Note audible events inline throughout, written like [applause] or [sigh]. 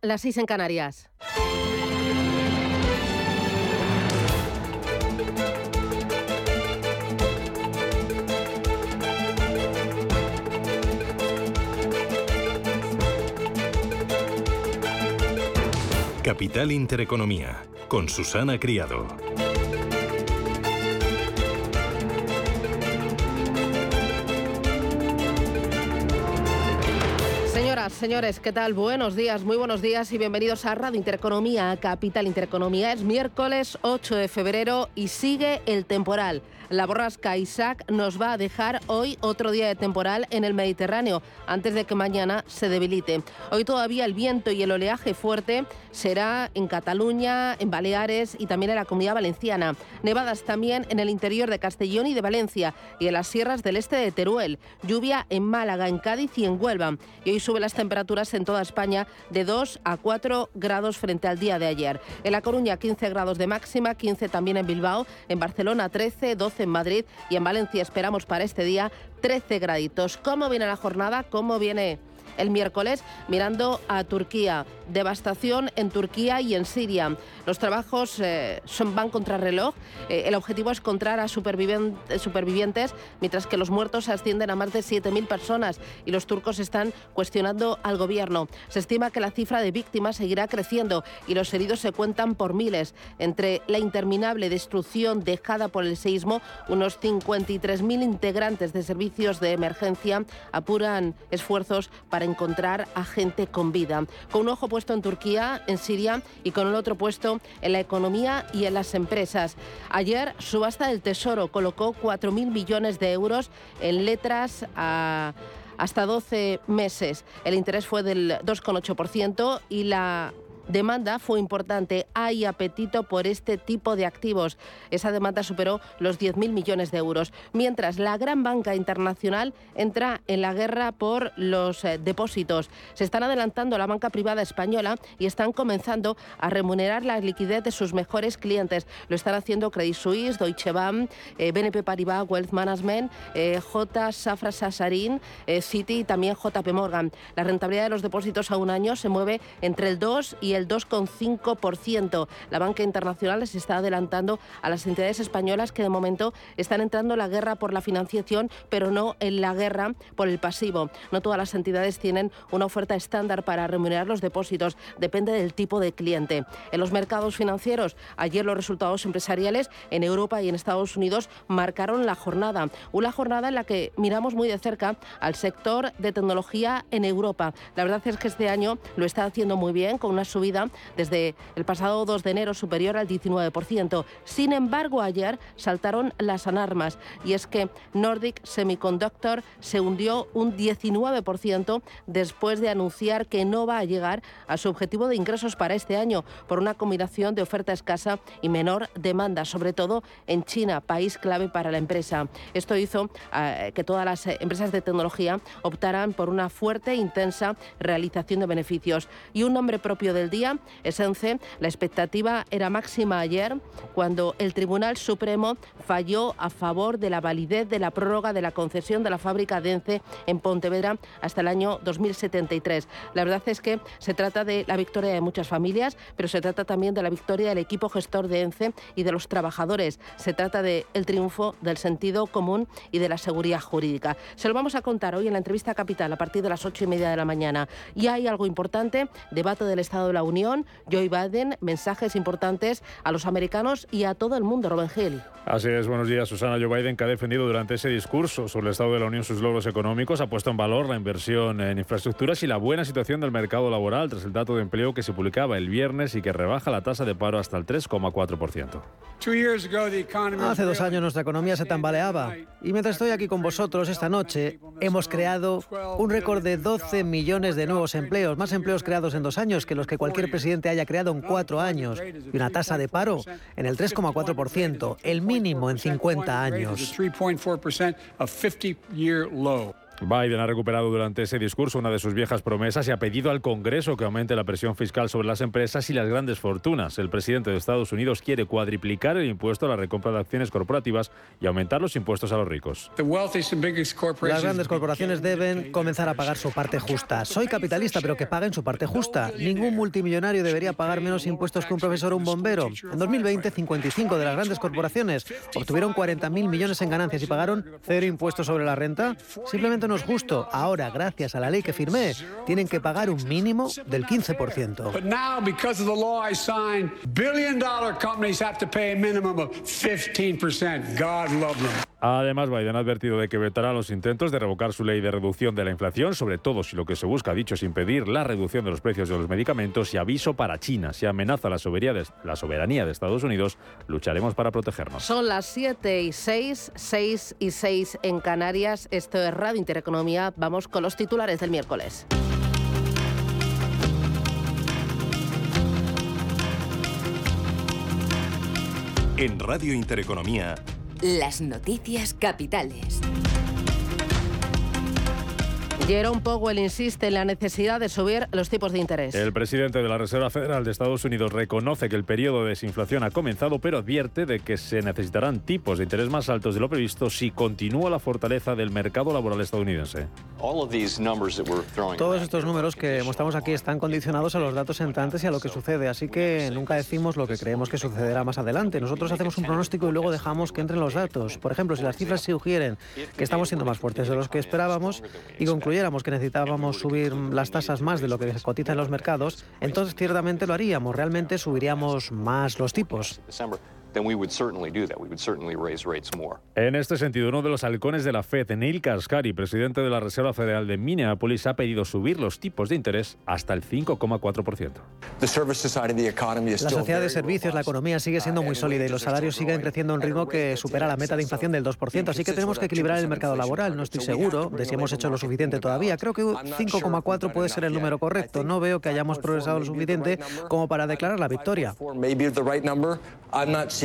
Las seis en Canarias. Capital Intereconomía, con Susana Criado. Señores, ¿qué tal? Buenos días, muy buenos días y bienvenidos a Radio Intereconomía, Capital Intereconomía. Es miércoles 8 de febrero y sigue el temporal. La borrasca Isaac nos va a dejar hoy otro día de temporal en el Mediterráneo, antes de que mañana se debilite. Hoy todavía el viento y el oleaje fuerte será en Cataluña, en Baleares y también en la Comunidad Valenciana. Nevadas también en el interior de Castellón y de Valencia y en las sierras del este de Teruel. Lluvia en Málaga, en Cádiz y en Huelva. Y hoy suben las temperaturas en toda España de 2 a 4 grados frente al día de ayer. En La Coruña 15 grados de máxima, 15 también en Bilbao, en Barcelona 13, 12 en Madrid y en Valencia esperamos para este día 13 graditos. ¿Cómo viene la jornada? ¿Cómo viene el miércoles mirando a Turquía. Devastación en Turquía y en Siria. Los trabajos eh, son, van contra reloj. Eh, el objetivo es encontrar a supervivientes, mientras que los muertos ascienden a más de 7.000 personas y los turcos están cuestionando al gobierno. Se estima que la cifra de víctimas seguirá creciendo y los heridos se cuentan por miles. Entre la interminable destrucción dejada por el seísmo, unos 53.000 integrantes de servicios de emergencia apuran esfuerzos para encontrar a gente con vida. Con un ojo puesto en Turquía, en Siria y con el otro puesto en la economía y en las empresas. Ayer, Subasta del Tesoro colocó 4.000 millones de euros en letras a hasta 12 meses. El interés fue del 2,8% y la demanda fue importante. Hay apetito por este tipo de activos. Esa demanda superó los 10.000 millones de euros. Mientras la gran banca internacional entra en la guerra por los eh, depósitos. Se están adelantando la banca privada española y están comenzando a remunerar la liquidez de sus mejores clientes. Lo están haciendo Credit Suisse, Deutsche Bank, eh, BNP Paribas, Wealth Management, eh, J. Safra Sasarin, Citi y también JP Morgan. La rentabilidad de los depósitos a un año se mueve entre el 2 y el 2,5%. La banca internacional se está adelantando a las entidades españolas que de momento están entrando en la guerra por la financiación, pero no en la guerra por el pasivo. No todas las entidades tienen una oferta estándar para remunerar los depósitos, depende del tipo de cliente. En los mercados financieros, ayer los resultados empresariales en Europa y en Estados Unidos marcaron la jornada, una jornada en la que miramos muy de cerca al sector de tecnología en Europa. La verdad es que este año lo está haciendo muy bien con una subida desde el pasado 2 de enero superior al 19%. Sin embargo, ayer saltaron las alarmas y es que Nordic Semiconductor se hundió un 19% después de anunciar que no va a llegar a su objetivo de ingresos para este año por una combinación de oferta escasa y menor demanda, sobre todo en China, país clave para la empresa. Esto hizo eh, que todas las empresas de tecnología optaran por una fuerte e intensa realización de beneficios. Y un nombre propio del día Essence, la expectativa era máxima ayer cuando el Tribunal Supremo falló a favor de la validez de la prórroga de la concesión de la fábrica de ENCE en Pontevedra hasta el año 2073. La verdad es que se trata de la victoria de muchas familias, pero se trata también de la victoria del equipo gestor de ENCE y de los trabajadores. Se trata del el triunfo del sentido común y de la seguridad jurídica. Se lo vamos a contar hoy en la entrevista Capital a partir de las ocho y media de la mañana. Y hay algo importante, debate del Estado de la Unión, Joe Biden, mensajes importantes a los americanos y a todo el mundo, Robin Hill. Así es, buenos días, Susana. Joe Biden, que ha defendido durante ese discurso sobre el Estado de la Unión sus logros económicos, ha puesto en valor la inversión en infraestructuras y la buena situación del mercado laboral tras el dato de empleo que se publicaba el viernes y que rebaja la tasa de paro hasta el 3,4%. Hace dos años nuestra economía se tambaleaba y mientras estoy aquí con vosotros esta noche hemos creado un récord de 12 millones de nuevos empleos, más empleos creados en dos años que los que cualquier presidente haya creado en cuatro años y una tasa de paro en el 3,4%, el mínimo en 50 años. Biden ha recuperado durante ese discurso una de sus viejas promesas y ha pedido al Congreso que aumente la presión fiscal sobre las empresas y las grandes fortunas. El presidente de Estados Unidos quiere cuadriplicar el impuesto a la recompra de acciones corporativas y aumentar los impuestos a los ricos. Las grandes corporaciones deben comenzar a pagar su parte justa. Soy capitalista, pero que paguen su parte justa. Ningún multimillonario debería pagar menos impuestos que un profesor o un bombero. En 2020, 55 de las grandes corporaciones obtuvieron 40.000 millones en ganancias y pagaron cero impuestos sobre la renta. Simplemente no es justo. Ahora, gracias a la ley que firmé, tienen que pagar un mínimo del 15%. Además, Biden ha advertido de que vetará los intentos de revocar su ley de reducción de la inflación, sobre todo si lo que se busca, dicho, es impedir la reducción de los precios de los medicamentos y aviso para China. Si amenaza la soberanía de, la soberanía de Estados Unidos, lucharemos para protegernos. Son las 7 y 6, 6 y 6 en Canarias. Esto es Radio Intereconomía. Vamos con los titulares del miércoles. En Radio Intereconomía. Las noticias capitales. Jerome Powell insiste en la necesidad de subir los tipos de interés. El presidente de la Reserva Federal de Estados Unidos reconoce que el periodo de desinflación ha comenzado, pero advierte de que se necesitarán tipos de interés más altos de lo previsto si continúa la fortaleza del mercado laboral estadounidense. Todos estos números que mostramos aquí están condicionados a los datos entrantes y a lo que sucede, así que nunca decimos lo que creemos que sucederá más adelante. Nosotros hacemos un pronóstico y luego dejamos que entren los datos. Por ejemplo, si las cifras sugieren que estamos siendo más fuertes de los que esperábamos y concluimos que necesitábamos subir las tasas más de lo que se en los mercados, entonces ciertamente lo haríamos, realmente subiríamos más los tipos. En este sentido, uno de los halcones de la Fed, Neil Kaskari, presidente de la Reserva Federal de Minneapolis, ha pedido subir los tipos de interés hasta el 5,4%. La sociedad de servicios, la economía sigue siendo muy sólida y los salarios siguen creciendo a un ritmo que supera la meta de inflación del 2%, así que tenemos que equilibrar el mercado laboral. No estoy seguro de si hemos hecho lo suficiente todavía. Creo que 5,4 puede ser el número correcto. No veo que hayamos progresado lo suficiente como para declarar la victoria.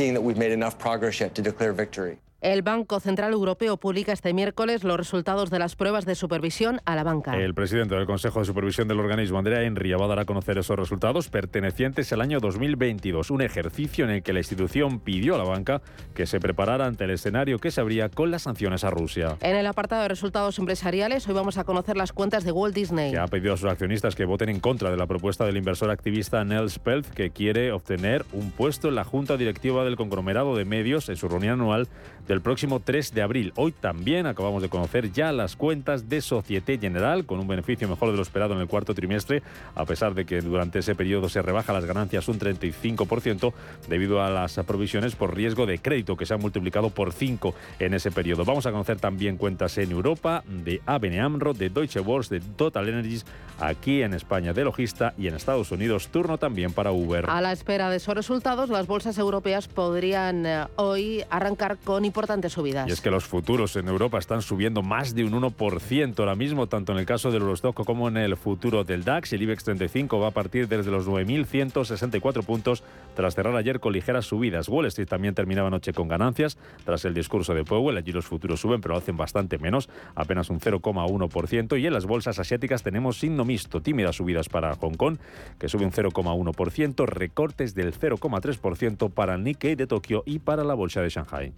seeing that we've made enough progress yet to declare victory. El Banco Central Europeo publica este miércoles los resultados de las pruebas de supervisión a la banca. El presidente del Consejo de Supervisión del organismo, Andrea Enria, va a dar a conocer esos resultados pertenecientes al año 2022, un ejercicio en el que la institución pidió a la banca que se preparara ante el escenario que se abría con las sanciones a Rusia. En el apartado de resultados empresariales, hoy vamos a conocer las cuentas de Walt Disney. Que ha pedido a sus accionistas que voten en contra de la propuesta del inversor activista Nels Pelz, que quiere obtener un puesto en la junta directiva del conglomerado de medios en su reunión anual del próximo 3 de abril. Hoy también acabamos de conocer ya las cuentas de Societe General, con un beneficio mejor de lo esperado en el cuarto trimestre, a pesar de que durante ese periodo se rebaja las ganancias un 35% debido a las provisiones por riesgo de crédito que se han multiplicado por 5 en ese periodo. Vamos a conocer también cuentas en Europa de ABN AMRO, de Deutsche Börse, de Total Energies, aquí en España de Logista y en Estados Unidos turno también para Uber. A la espera de esos resultados, las bolsas europeas podrían eh, hoy arrancar con importantes subidas. Y es que los futuros en Europa están subiendo más de un 1% ahora mismo, tanto en el caso del Eurostock como en el futuro del DAX. El IBEX 35 va a partir desde los 9.164 puntos tras cerrar ayer con ligeras subidas. Wall Street también terminaba anoche con ganancias tras el discurso de Powell. Allí los futuros suben, pero hacen bastante menos, apenas un 0,1%. Y en las bolsas asiáticas tenemos signo mixto, tímidas subidas para Hong Kong, que sube un 0,1%, recortes del 0,3% para Nikkei de Tokio y para la bolsa de Shanghai.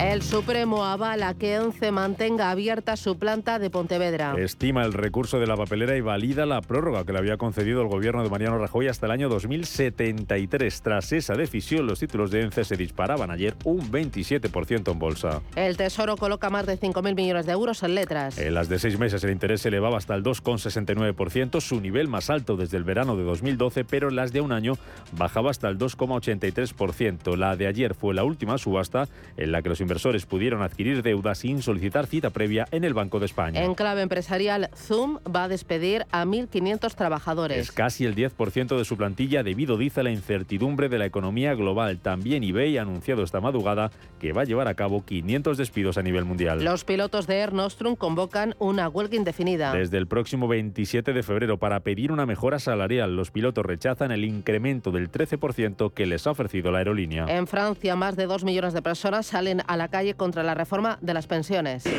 El Supremo avala que ENCE mantenga abierta su planta de Pontevedra. Estima el recurso de la papelera y valida la prórroga que le había concedido el gobierno de Mariano Rajoy hasta el año 2073. Tras esa decisión, los títulos de ENCE se disparaban ayer un 27% en bolsa. El Tesoro coloca más de 5.000 millones de euros en letras. En las de seis meses el interés se elevaba hasta el 2,69%, su nivel más alto desde el verano de 2012, pero en las de un año bajaba hasta el 2,83%. La de ayer fue la última subasta en la que los inversores pudieron adquirir deuda sin solicitar cita previa en el Banco de España. En clave empresarial, Zoom va a despedir a 1.500 trabajadores. Es casi el 10% de su plantilla debido, dice, a la incertidumbre de la economía global. También eBay ha anunciado esta madrugada que va a llevar a cabo 500 despidos a nivel mundial. Los pilotos de Air Nostrum convocan una huelga indefinida. Desde el próximo 27 de febrero para pedir una mejora salarial, los pilotos rechazan el incremento del 13% que les ha ofrecido la aerolínea. En Francia, más de 2 millones de personas salen a la calle contra la reforma de las pensiones. El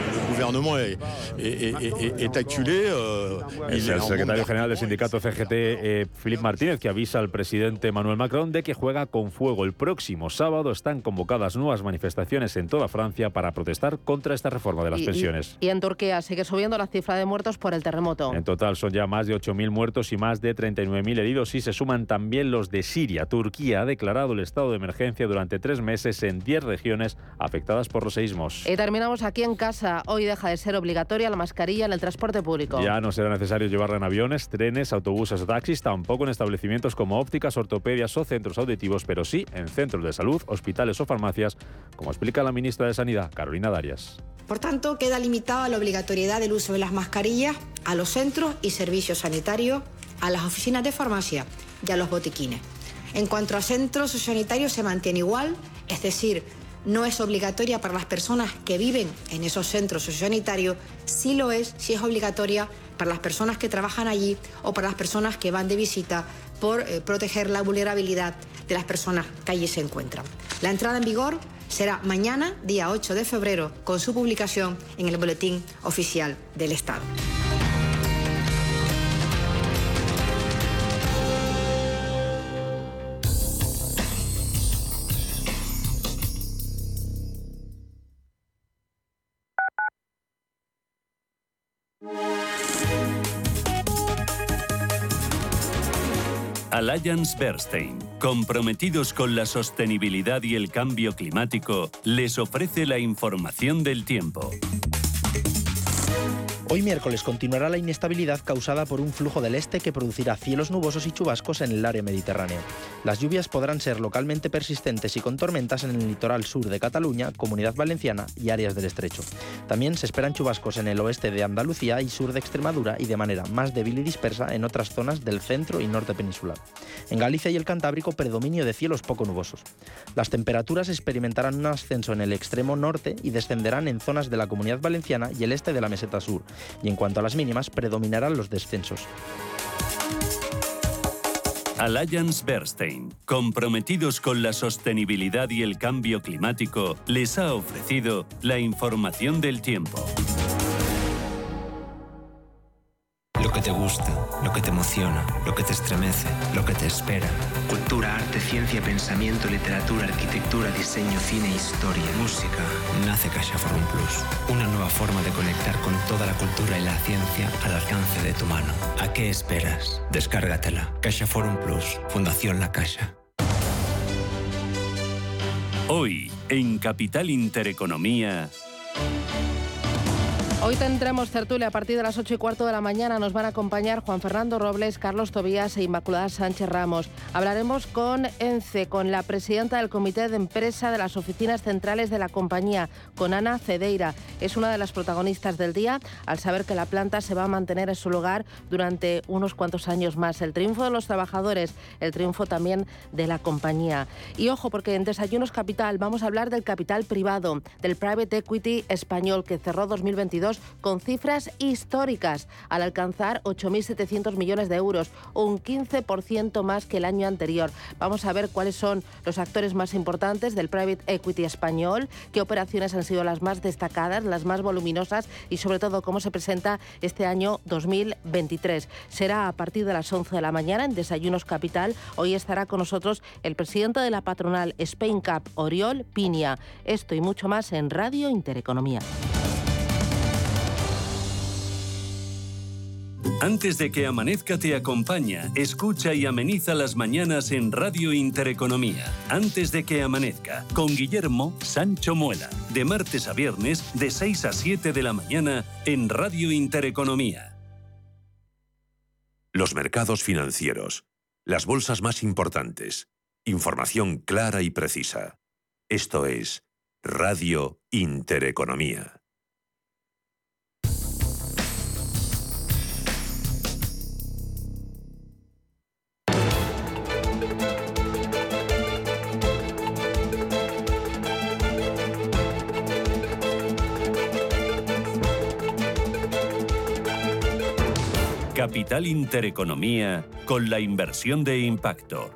es el secretario general del sindicato CGT, eh, Filip Martínez, que avisa al presidente Manuel Macron de que juega con fuego. El próximo sábado están convocadas nuevas manifestaciones en toda Francia para protestar contra esta reforma de las pensiones. Y, en Turquía sigue subiendo la cifra de muertos por el terremoto. En total son ya más de 8.000 muertos y más de 39.000 heridos y se suman también los de Siria. Turquía ha declarado el estado de emergencia durante tres meses en 10 regiones afectadas por los seísmos. Y terminamos aquí en casa. Hoy deja de ser obligatoria la mascarilla en el transporte público. Ya no será necesario llevarla en aviones, trenes, autobuses o taxis, tampoco en establecimientos como ópticas, ortopedias o centros auditivos, pero sí en centros de salud, hospitales o farmacias, como explica la ministra de Sanidad, Carolina Darias. Por tanto, queda limitada la obligatoriedad del uso de las mascarillas a los centros y servicios sanitarios, a las oficinas de farmacia y a los botiquines. En cuanto a centros sanitarios se mantiene igual, es decir, no es obligatoria para las personas que viven en esos centros sociosanitarios, sí lo es, sí es obligatoria para las personas que trabajan allí o para las personas que van de visita por eh, proteger la vulnerabilidad de las personas que allí se encuentran. La entrada en vigor será mañana, día 8 de febrero, con su publicación en el Boletín Oficial del Estado. Alliance Bernstein, comprometidos con la sostenibilidad y el cambio climático, les ofrece la información del tiempo. Hoy miércoles continuará la inestabilidad causada por un flujo del este que producirá cielos nubosos y chubascos en el área mediterránea. Las lluvias podrán ser localmente persistentes y con tormentas en el litoral sur de Cataluña, Comunidad Valenciana y áreas del estrecho. También se esperan chubascos en el oeste de Andalucía y sur de Extremadura y de manera más débil y dispersa en otras zonas del centro y norte peninsular. En Galicia y el Cantábrico predominio de cielos poco nubosos. Las temperaturas experimentarán un ascenso en el extremo norte y descenderán en zonas de la Comunidad Valenciana y el este de la meseta sur y en cuanto a las mínimas predominarán los descensos. Alliance Bernstein, comprometidos con la sostenibilidad y el cambio climático, les ha ofrecido la información del tiempo. Lo que te gusta, lo que te emociona, lo que te estremece, lo que te espera. Cultura, arte, ciencia, pensamiento, literatura, arquitectura, diseño, cine, historia, música. Nace Caixa Forum Plus, una nueva forma de conectar con toda la cultura y la ciencia al alcance de tu mano. ¿A qué esperas? Descárgatela. Caixa Forum Plus, Fundación La Caixa. Hoy, en Capital Intereconomía. Hoy tendremos tertulia a partir de las 8 y cuarto de la mañana. Nos van a acompañar Juan Fernando Robles, Carlos Tobías e Inmaculada Sánchez Ramos. Hablaremos con ENCE, con la presidenta del Comité de Empresa de las Oficinas Centrales de la compañía, con Ana Cedeira. Es una de las protagonistas del día al saber que la planta se va a mantener en su lugar durante unos cuantos años más. El triunfo de los trabajadores, el triunfo también de la compañía. Y ojo, porque en Desayunos Capital vamos a hablar del capital privado, del private equity español que cerró 2022 con cifras históricas al alcanzar 8.700 millones de euros, un 15% más que el año anterior. Vamos a ver cuáles son los actores más importantes del private equity español, qué operaciones han sido las más destacadas, las más voluminosas y sobre todo cómo se presenta este año 2023. Será a partir de las 11 de la mañana en Desayunos Capital. Hoy estará con nosotros el presidente de la patronal Spain Cup, Oriol Piña. Esto y mucho más en Radio Intereconomía. Antes de que amanezca te acompaña, escucha y ameniza las mañanas en Radio Intereconomía. Antes de que amanezca, con Guillermo Sancho Muela, de martes a viernes, de 6 a 7 de la mañana, en Radio Intereconomía. Los mercados financieros, las bolsas más importantes, información clara y precisa. Esto es Radio Intereconomía. Capital Intereconomía con la inversión de impacto.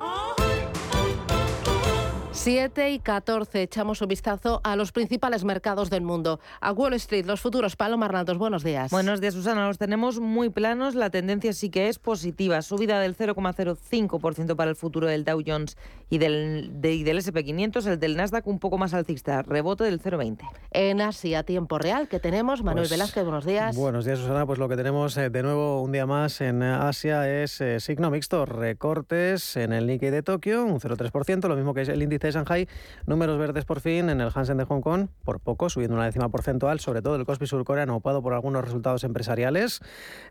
7 y 14 echamos un vistazo a los principales mercados del mundo. A Wall Street, los futuros. Paloma Arnaldos, buenos días. Buenos días, Susana. Los tenemos muy planos. La tendencia sí que es positiva. Subida del 0,05% para el futuro del Dow Jones y del, del SP500. El del Nasdaq un poco más alcista. Rebote del 0,20. En Asia, tiempo real, que tenemos? Manuel pues, Velázquez, buenos días. Buenos días, Susana. Pues lo que tenemos eh, de nuevo un día más en Asia es eh, signo mixto. Recortes en el Nikkei de Tokio, un 0,3%, lo mismo que es el índice de Shanghai, números verdes por fin en el Hansen de Hong Kong, por poco, subiendo una décima porcentual, sobre todo el Kospi surcoreano, opado por algunos resultados empresariales,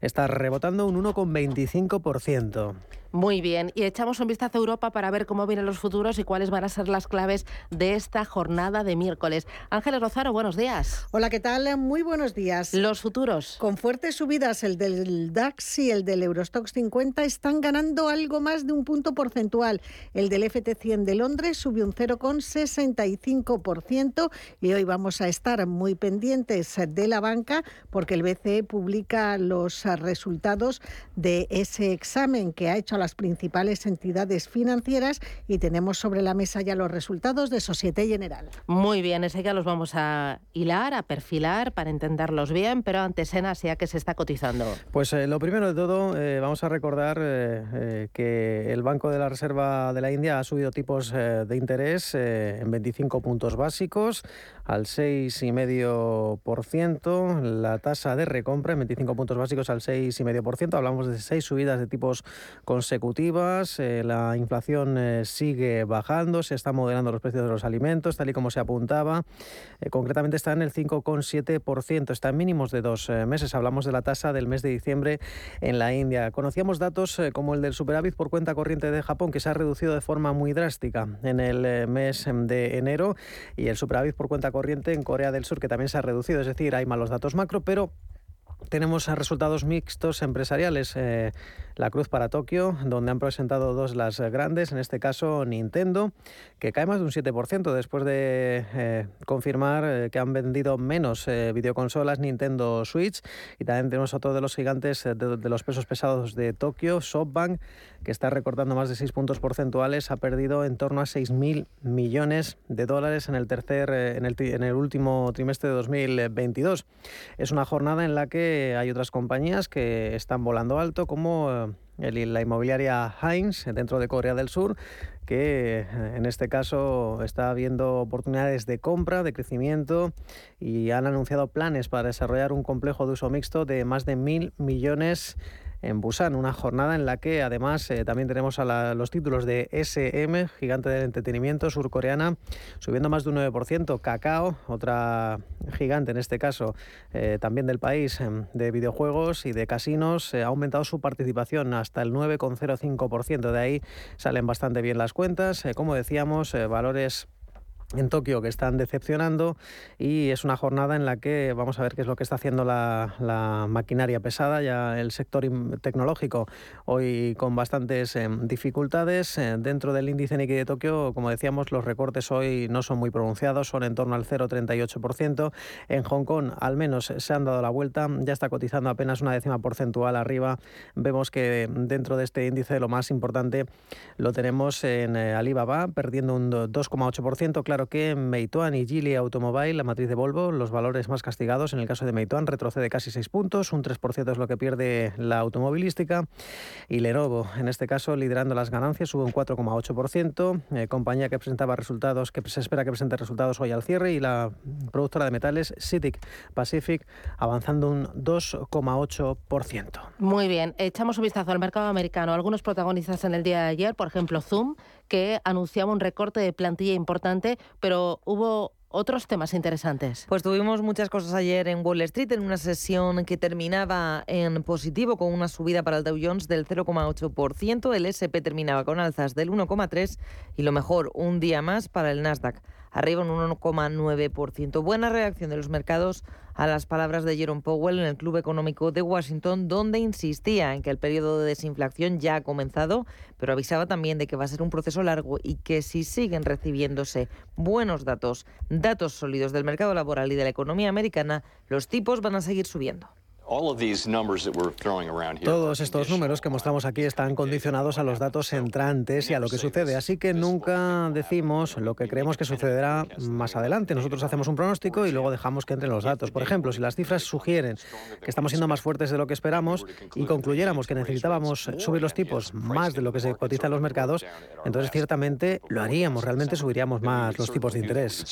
está rebotando un 1,25%. Muy bien, y echamos un vistazo a Europa para ver cómo vienen los futuros y cuáles van a ser las claves de esta jornada de miércoles. Ángeles Rozaro, buenos días. Hola, ¿qué tal? Muy buenos días. Los futuros. Con fuertes subidas, el del DAX y el del Eurostox 50 están ganando algo más de un punto porcentual. El del FT100 de Londres subió un 0,65% y hoy vamos a estar muy pendientes de la banca porque el BCE publica los resultados de ese examen que ha hecho a las principales entidades financieras y tenemos sobre la mesa ya los resultados de Societe General. Muy bien, ese ya los vamos a hilar, a perfilar para entenderlos bien, pero antes en Asia, ¿qué se está cotizando? Pues eh, lo primero de todo, eh, vamos a recordar eh, que el Banco de la Reserva de la India ha subido tipos de interés en 25 puntos básicos al 6,5%, la tasa de recompra en 25 puntos básicos al 6,5%, hablamos de seis subidas de tipos consecutivos consecutivas, eh, la inflación eh, sigue bajando, se están moderando los precios de los alimentos, tal y como se apuntaba. Eh, concretamente está en el 5,7%, está en mínimos de dos meses. Hablamos de la tasa del mes de diciembre en la India. Conocíamos datos como el del superávit por cuenta corriente de Japón, que se ha reducido de forma muy drástica en el mes de enero, y el superávit por cuenta corriente en Corea del Sur, que también se ha reducido. Es decir, hay malos datos macro, pero tenemos resultados mixtos empresariales. Eh, la Cruz para Tokio, donde han presentado dos las grandes, en este caso Nintendo, que cae más de un 7% después de eh, confirmar eh, que han vendido menos videoconsolas Nintendo Switch. Y también tenemos otro de los gigantes de, los pesos pesados de Tokio, SoftBank, que está recortando más de 6 puntos porcentuales, ha perdido en torno a 6.000 millones de dólares en el tercer, en el, en el último trimestre de 2022. Es una jornada en la que hay otras compañías que están volando alto, como eh, la inmobiliaria Heinz dentro de Corea del Sur, que eh, en este caso está viendo oportunidades de compra, de crecimiento y han anunciado planes para desarrollar un complejo de uso mixto de más de mil millones en Busan, una jornada en la que además eh, también tenemos a los títulos de SM, gigante del entretenimiento surcoreana, subiendo más de un 9%, Kakao, otra gigante en este caso eh, también del país em, de videojuegos y de casinos, eh, ha aumentado su participación hasta el 9,05%, de ahí salen bastante bien las cuentas, como decíamos, valores en Tokio que están decepcionando y es una jornada en la que vamos a ver qué es lo que está haciendo la, maquinaria pesada, ya el sector tecnológico hoy con bastantes em, dificultades. Eh, dentro del índice Nikkei de Tokio, como decíamos, los recortes hoy no son muy pronunciados, son en torno al 0,38%. En Hong Kong al menos se han dado la vuelta, ya está cotizando apenas una décima porcentual arriba. Vemos que dentro de este índice lo más importante lo tenemos en eh, Alibaba, perdiendo un 2,8%. Claro que Meituan y Geely Automobile, la matriz de Volvo, los valores más castigados. En el caso de Meituan retrocede casi 6 puntos, un 3% es lo que pierde la automovilística. Y Lenovo, en este caso, liderando las ganancias, sube un 4,8%. Eh, compañía que presentaba resultados, que se espera que presente resultados hoy al cierre. Y la productora de metales, CITIC Pacific, avanzando un 2,8%. Muy bien, echamos un vistazo al mercado americano. Algunos protagonistas en el día de ayer, por ejemplo, Zoom, que anunciaba un recorte de plantilla importante, pero hubo otros temas interesantes. Pues tuvimos muchas cosas ayer en Wall Street en una sesión que terminaba en positivo con una subida para el Dow Jones del 0,8%, el SP terminaba con alzas del 1,3% y lo mejor, un día más para el Nasdaq arriba un 1,9%. Buena reacción de los mercados a las palabras de Jerome Powell en el Club Económico de Washington, donde insistía en que el periodo de desinflación ya ha comenzado, pero avisaba también de que va a ser un proceso largo y que si siguen recibiéndose buenos datos, datos sólidos del mercado laboral y de la economía americana, los tipos van a seguir subiendo. Todos estos números que mostramos aquí están condicionados a los datos entrantes y a lo que sucede, así que nunca decimos lo que creemos que sucederá más adelante. Nosotros hacemos un pronóstico y luego dejamos que entren los datos. Por ejemplo, si las cifras sugieren que estamos siendo más fuertes de lo que esperamos y concluyéramos que necesitábamos subir los tipos más de lo que se cotiza en los mercados, entonces ciertamente lo haríamos, realmente subiríamos más los tipos de interés.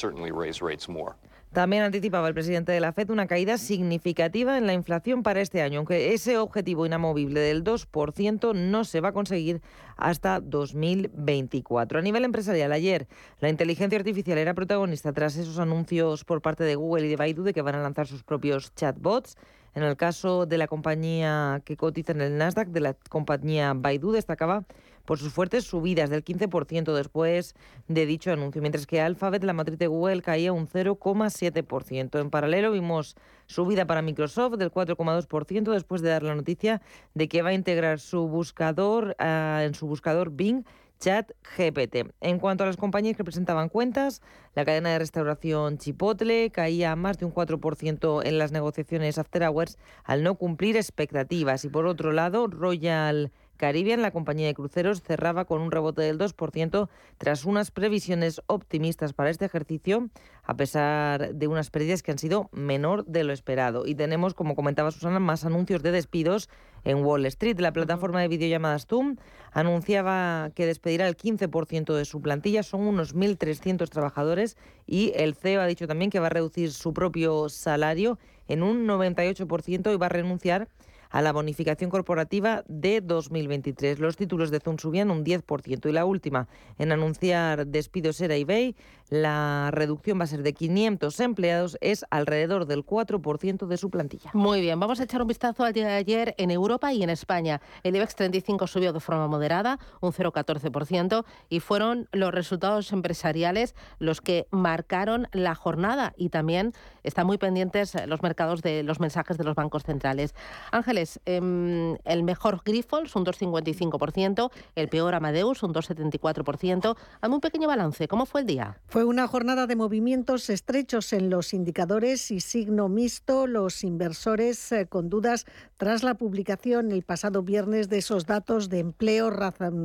También anticipaba el presidente de la FED una caída significativa en la inflación para este año, aunque ese objetivo inamovible del 2% no se va a conseguir hasta 2024. A nivel empresarial, ayer la inteligencia artificial era protagonista tras esos anuncios por parte de Google y de Baidu de que van a lanzar sus propios chatbots. En el caso de la compañía que cotiza en el Nasdaq, de la compañía Baidu, destacaba por sus fuertes subidas del 15% después de dicho anuncio, mientras que Alphabet, la matriz de Google, caía un 0,7%. En paralelo vimos subida para Microsoft del 4,2% después de dar la noticia de que va a integrar su buscador ah, en su buscador Bing Chat GPT. En cuanto a las compañías que presentaban cuentas, la cadena de restauración Chipotle caía más de un 4% en las negociaciones after hours al no cumplir expectativas. Y por otro lado, Royal Caribbean, la compañía de cruceros, cerraba con un rebote del 2% tras unas previsiones optimistas para este ejercicio, a pesar de unas pérdidas que han sido menor de lo esperado. Y tenemos, como comentaba Susana, más anuncios de despidos en Wall Street. La plataforma de videollamadas Zoom anunciaba que despedirá el 15% de su plantilla, son unos 1.300 trabajadores, y el CEO ha dicho también que va a reducir su propio salario en un 98% y va a renunciar a la bonificación corporativa de 2023. Los títulos de Zoom subían un 10% y la última en anunciar despidos era eBay. La reducción va a ser de 500 empleados, es alrededor del 4% de su plantilla. Muy bien, vamos a echar un vistazo al día de ayer en Europa y en España. El IBEX 35 subió de forma moderada, un 0,14%, y fueron los resultados empresariales los que marcaron la jornada y también están muy pendientes los mercados de los mensajes de los bancos centrales. Ángeles, Em, el mejor Grifols, un 2,55%, el peor Amadeus, un 2,74%. Hazme un pequeño balance, ¿cómo fue el día? Fue una jornada de movimientos estrechos en los indicadores y signo mixto, los inversores eh, con dudas tras la publicación el pasado viernes de esos datos de empleo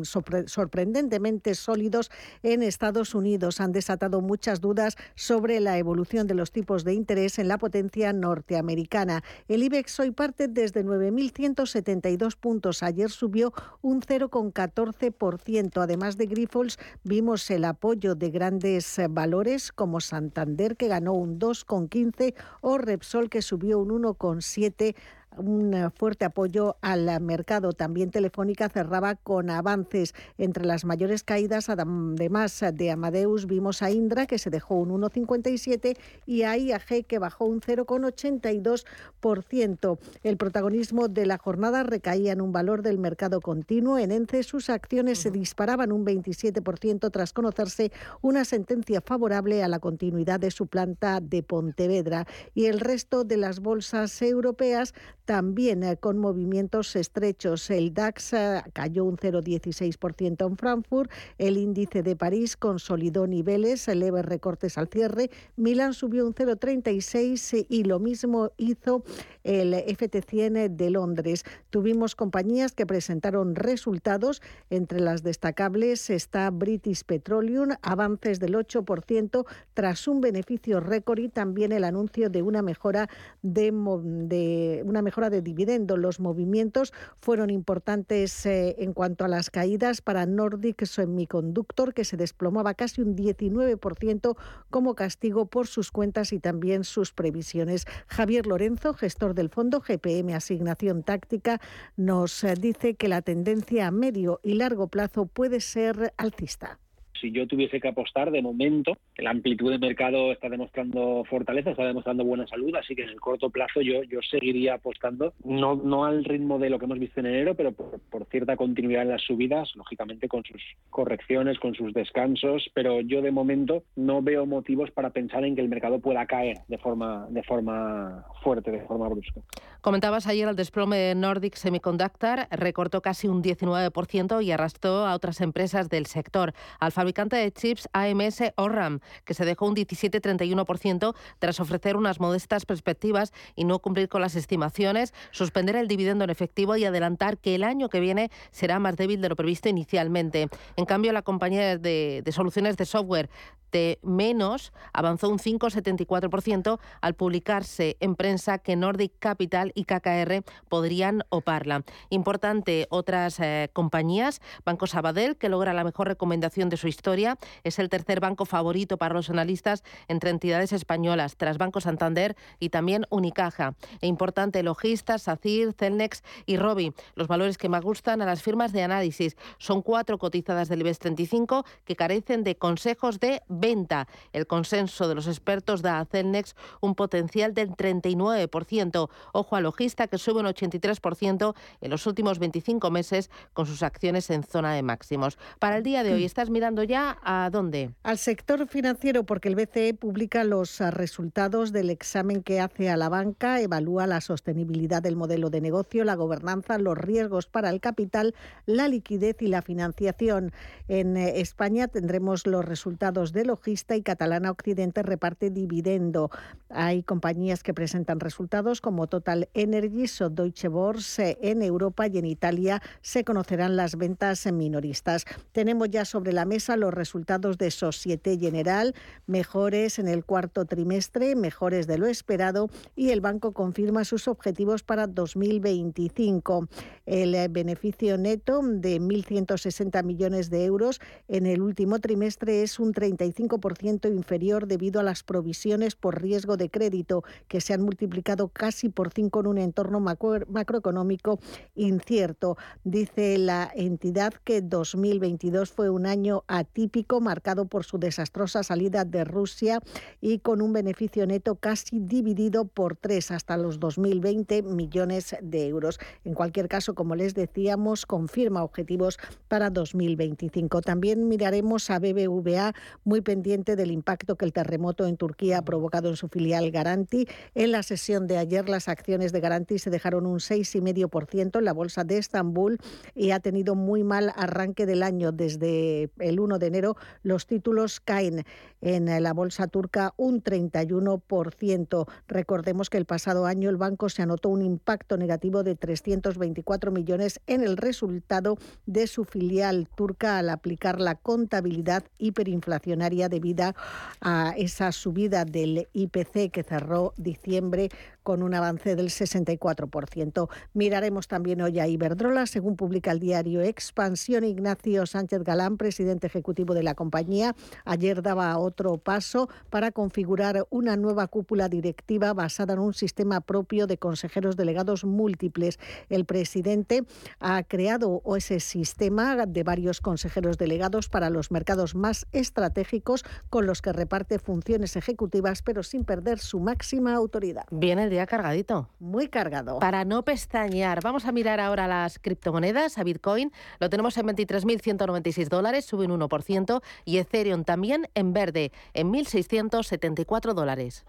sorprendentemente sólidos en Estados Unidos. Han desatado muchas dudas sobre la evolución de los tipos de interés en la potencia norteamericana. El IBEX hoy parte desde 9 9.172 puntos. Ayer subió un 0,14%. Además de Grifols, vimos el apoyo de grandes eh, valores como Santander, que ganó un 2,15, o Repsol, que subió un 1,7 un eh, fuerte apoyo al mercado. También Telefónica cerraba con avances. Entre las mayores caídas, además de Amadeus, vimos a Indra, que se dejó un 1,57, y a IAG, que bajó un 0,82%. El protagonismo de la jornada recaía en un valor del mercado continuo. En ENCE, sus acciones se disparaban un 27% tras conocerse una sentencia favorable a la continuidad de su planta de Pontevedra. Y el resto de las bolsas europeas también eh, con movimientos estrechos. El DAX cayó un 0,16% en Frankfurt, el índice de París consolidó niveles, leves recortes al cierre, Milán subió un 0,36 eh, y lo mismo hizo el FT100 de Londres. Tuvimos compañías que presentaron resultados, entre las destacables está British Petroleum, avances del 8% tras un beneficio récord y también el anuncio de una mejora de, de una mejora de dividendo. Los movimientos fueron importantes eh, en cuanto a las caídas para Nordic Semiconductor, que se desplomaba casi un 19% como castigo por sus cuentas y también sus previsiones. Javier Lorenzo, gestor del fondo GPM Asignación Táctica, nos eh, dice que la tendencia a medio y largo plazo puede ser alcista si yo tuviese que apostar, de momento, la amplitud de mercado está demostrando fortaleza, está demostrando buena salud, así que en el corto plazo yo, yo seguiría apostando, no, no al ritmo de lo que hemos visto en enero, pero por, cierta continuidad en las subidas, lógicamente con sus correcciones, con sus descansos, pero yo de momento no veo motivos para pensar en que el mercado pueda caer de forma, de forma fuerte, de forma brusca. Comentabas ayer el desplome de Nordic Semiconductor, recortó casi un 19% y arrastró a otras empresas del sector. Alfa fabricante de chips AMS Orram, que se dejó un 17,31% tras ofrecer unas modestas perspectivas y no cumplir con las estimaciones, suspender el dividendo en efectivo y adelantar que el año que viene será más débil de lo previsto inicialmente. En cambio, la compañía de, de soluciones de software de menos avanzó un 5,74% al publicarse en prensa que Nordic Capital y KKR podrían oparla. Importante, otras eh, compañías, Banco Sabadell, que logra la mejor recomendación de su historia, es el tercer banco favorito para los analistas entre entidades españolas, tras Banco Santander y también Unicaja. E importante, Logistas, SACIR, Celnex y Robi, los valores que más gustan a las firmas de análisis. Son cuatro cotizadas del IBEX 35 que carecen de consejos de venta. El consenso de los expertos da a Celnex un potencial del 39%. Ojo a Logista, que sube un 83% en los últimos 25 meses con sus acciones en zona de máximos. Para el día de hoy, mm. ¿estás mirando ya a dónde? Al sector financiero, porque el BCE publica los resultados del examen que hace a la banca, evalúa la sostenibilidad del modelo de negocio, la gobernanza, los riesgos para el capital, la liquidez y la financiación. En eh, España tendremos los resultados de Y Catalana Occidente reparte dividendo. Hay compañías que presentan resultados como Total Energies o Deutsche Börse en Europa y en Italia se conocerán las ventas minoristas. Tenemos ya sobre la mesa los resultados de Societe General, mejores en el cuarto trimestre, mejores de lo esperado y el banco confirma sus objetivos para 2025. El beneficio neto de 1.160 millones de euros en el último trimestre es un 35% inferior debido a las provisiones por riesgo de crédito que se han multiplicado casi por cinco en un entorno macroeconómico incierto. Dice la entidad que 2022 fue un año atípico marcado por su desastrosa salida de Rusia y con un beneficio neto casi dividido por tres hasta los 2020 millones de euros. En cualquier caso, como les decíamos, confirma objetivos para 2025. También miraremos a BBVA muy pendiente del impacto que el terremoto en Turquía ha provocado en su filial Garanti. En la sesión de ayer las acciones de Garanti se dejaron un 6,5% en la bolsa de Estambul y ha tenido muy mal arranque del año. Desde el 1 de enero los títulos caen en la bolsa turca un 31%. Recordemos que el pasado año el banco se anotó un impacto negativo de 324 millones en el resultado de su filial turca al aplicar la contabilidad hiperinflacionaria debida a esa subida del IPC que cerró diciembre con un avance del 64%. Miraremos también hoy a Iberdrola, según publica el diario Expansión. Ignacio Sánchez Galán, presidente ejecutivo de la compañía, ayer daba otro paso para configurar una nueva cúpula directiva basada en un sistema propio de consejeros delegados múltiples. El presidente ha creado ese sistema de varios consejeros delegados para los mercados más estratégicos con los que reparte funciones ejecutivas, pero sin perder su máxima autoridad. Viene cargadito. Muy cargado. Para no pestañear, vamos a mirar ahora las criptomonedas, a Bitcoin. Lo tenemos en 23.196 dólares, sube un 1%, y Ethereum también en verde, en 1.674 dólares.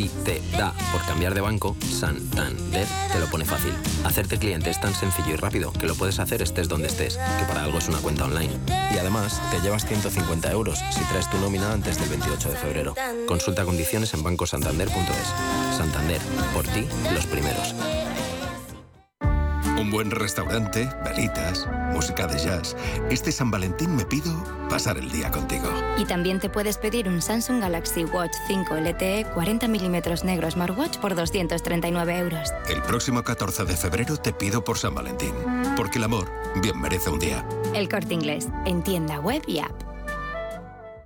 Si te da por cambiar de banco, Santander te lo pone fácil. Hacerte cliente es tan sencillo y rápido que lo puedes hacer estés donde estés, que para algo es una cuenta online. Y además, te llevas 150 euros si traes tu nómina antes del 28 de febrero. Consulta condiciones en bancosantander.es. Santander, por ti, los primeros. Un buen restaurante, velitas, música de jazz. Este San Valentín me pido pasar el día contigo. Y también te puedes pedir un Samsung Galaxy Watch 5 LTE 40 milímetros negro Smartwatch por 239 euros. El próximo 14 de febrero te pido por San Valentín. Porque el amor bien merece un día. El corte inglés, en tienda web y app.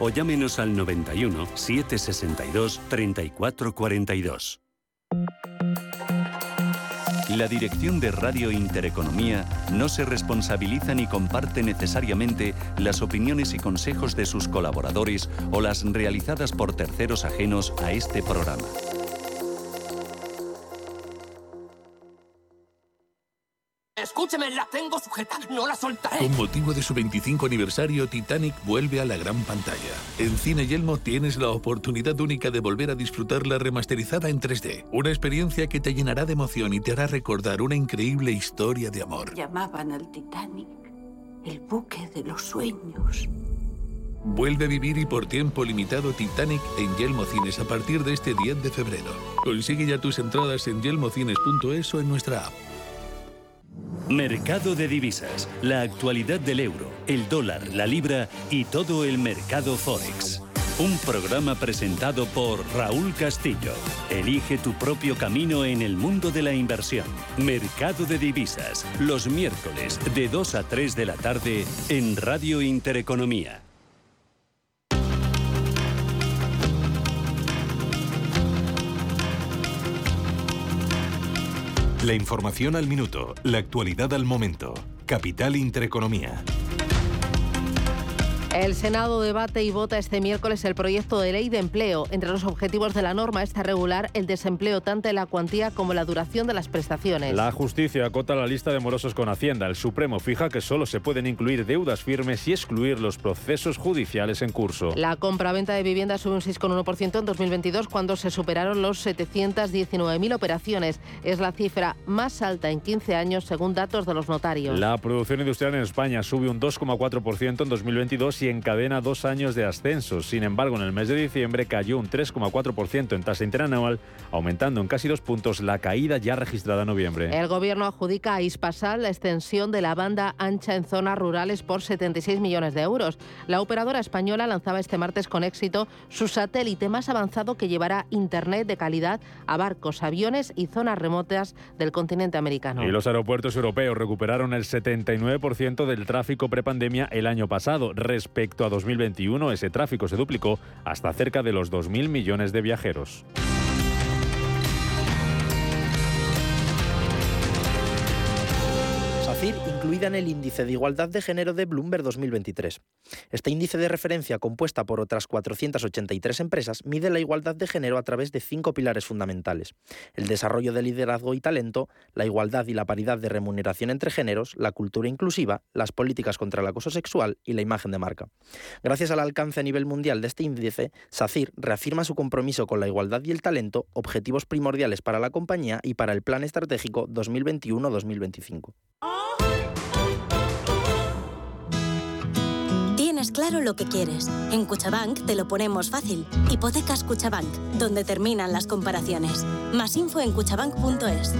o llámenos al 91 762 3442. la dirección de Radio Intereconomía no se responsabiliza ni comparte necesariamente las opiniones y consejos de sus colaboradores o las realizadas por terceros ajenos a este programa. Escúcheme, la tengo sujeta, no la soltaré. Con motivo de su 25 aniversario, Titanic vuelve a la gran pantalla. En Cine Yelmo tienes la oportunidad única de volver a disfrutar la remasterizada en 3D. Una experiencia que te llenará de emoción y te hará recordar una increíble historia de amor. Llamaban al Titanic el buque de los sueños. Vuelve a vivir y por tiempo limitado Titanic en Yelmo Cines a partir de este 10 de febrero. Consigue ya tus entradas en yelmocines.es o en nuestra app. Mercado de divisas, la actualidad del euro, el dólar, la libra y todo el mercado forex. Un programa presentado por Raúl Castillo. Elige tu propio camino en el mundo de la inversión. Mercado de divisas, los miércoles de 2 a 3 de la tarde en Radio Intereconomía. La información al minuto, la actualidad al momento. Capital Intereconomía. El Senado debate y vota este miércoles el proyecto de ley de empleo. Entre los objetivos de la norma está regular el desempleo tanto en la cuantía como la duración de las prestaciones. La justicia acota la lista de morosos con Hacienda. El Supremo fija que solo se pueden incluir deudas firmes y excluir los procesos judiciales en curso. La compraventa de viviendas sube un 6,1% en 2022 cuando se superaron los 719.000 operaciones. Es la cifra más alta en 15 años según datos de los notarios. La producción industrial en España sube un 2,4% en 2022 y encadena dos años de ascenso. Sin embargo, en el mes de diciembre cayó un 3,4% en tasa interanual, aumentando en casi dos puntos la caída ya registrada en noviembre. El gobierno adjudica a Ispasal la extensión de la banda ancha en zonas rurales por 76 millones de euros. La operadora española lanzaba este martes con éxito su satélite más avanzado que llevará Internet de calidad a barcos, aviones y zonas remotas del continente americano. Y los aeropuertos europeos recuperaron el 79% del tráfico prepandemia el año pasado. Respecto a 2021, ese tráfico se duplicó hasta cerca de los 2.000 millones de viajeros. Incluida en el índice de igualdad de género de Bloomberg 2023. Este índice de referencia, compuesta por otras 483 empresas, mide la igualdad de género a través de cinco pilares fundamentales: el desarrollo de liderazgo y talento, la igualdad y la paridad de remuneración entre géneros, la cultura inclusiva, las políticas contra el acoso sexual y la imagen de marca. Gracias al alcance a nivel mundial de este índice, SACIR reafirma su compromiso con la igualdad y el talento, objetivos primordiales para la compañía y para el Plan Estratégico 2021-2025. Claro lo que quieres. En Cuchabank te lo ponemos fácil. Hipotecas Cuchabank, donde terminan las comparaciones. Más info en cuchabank.es.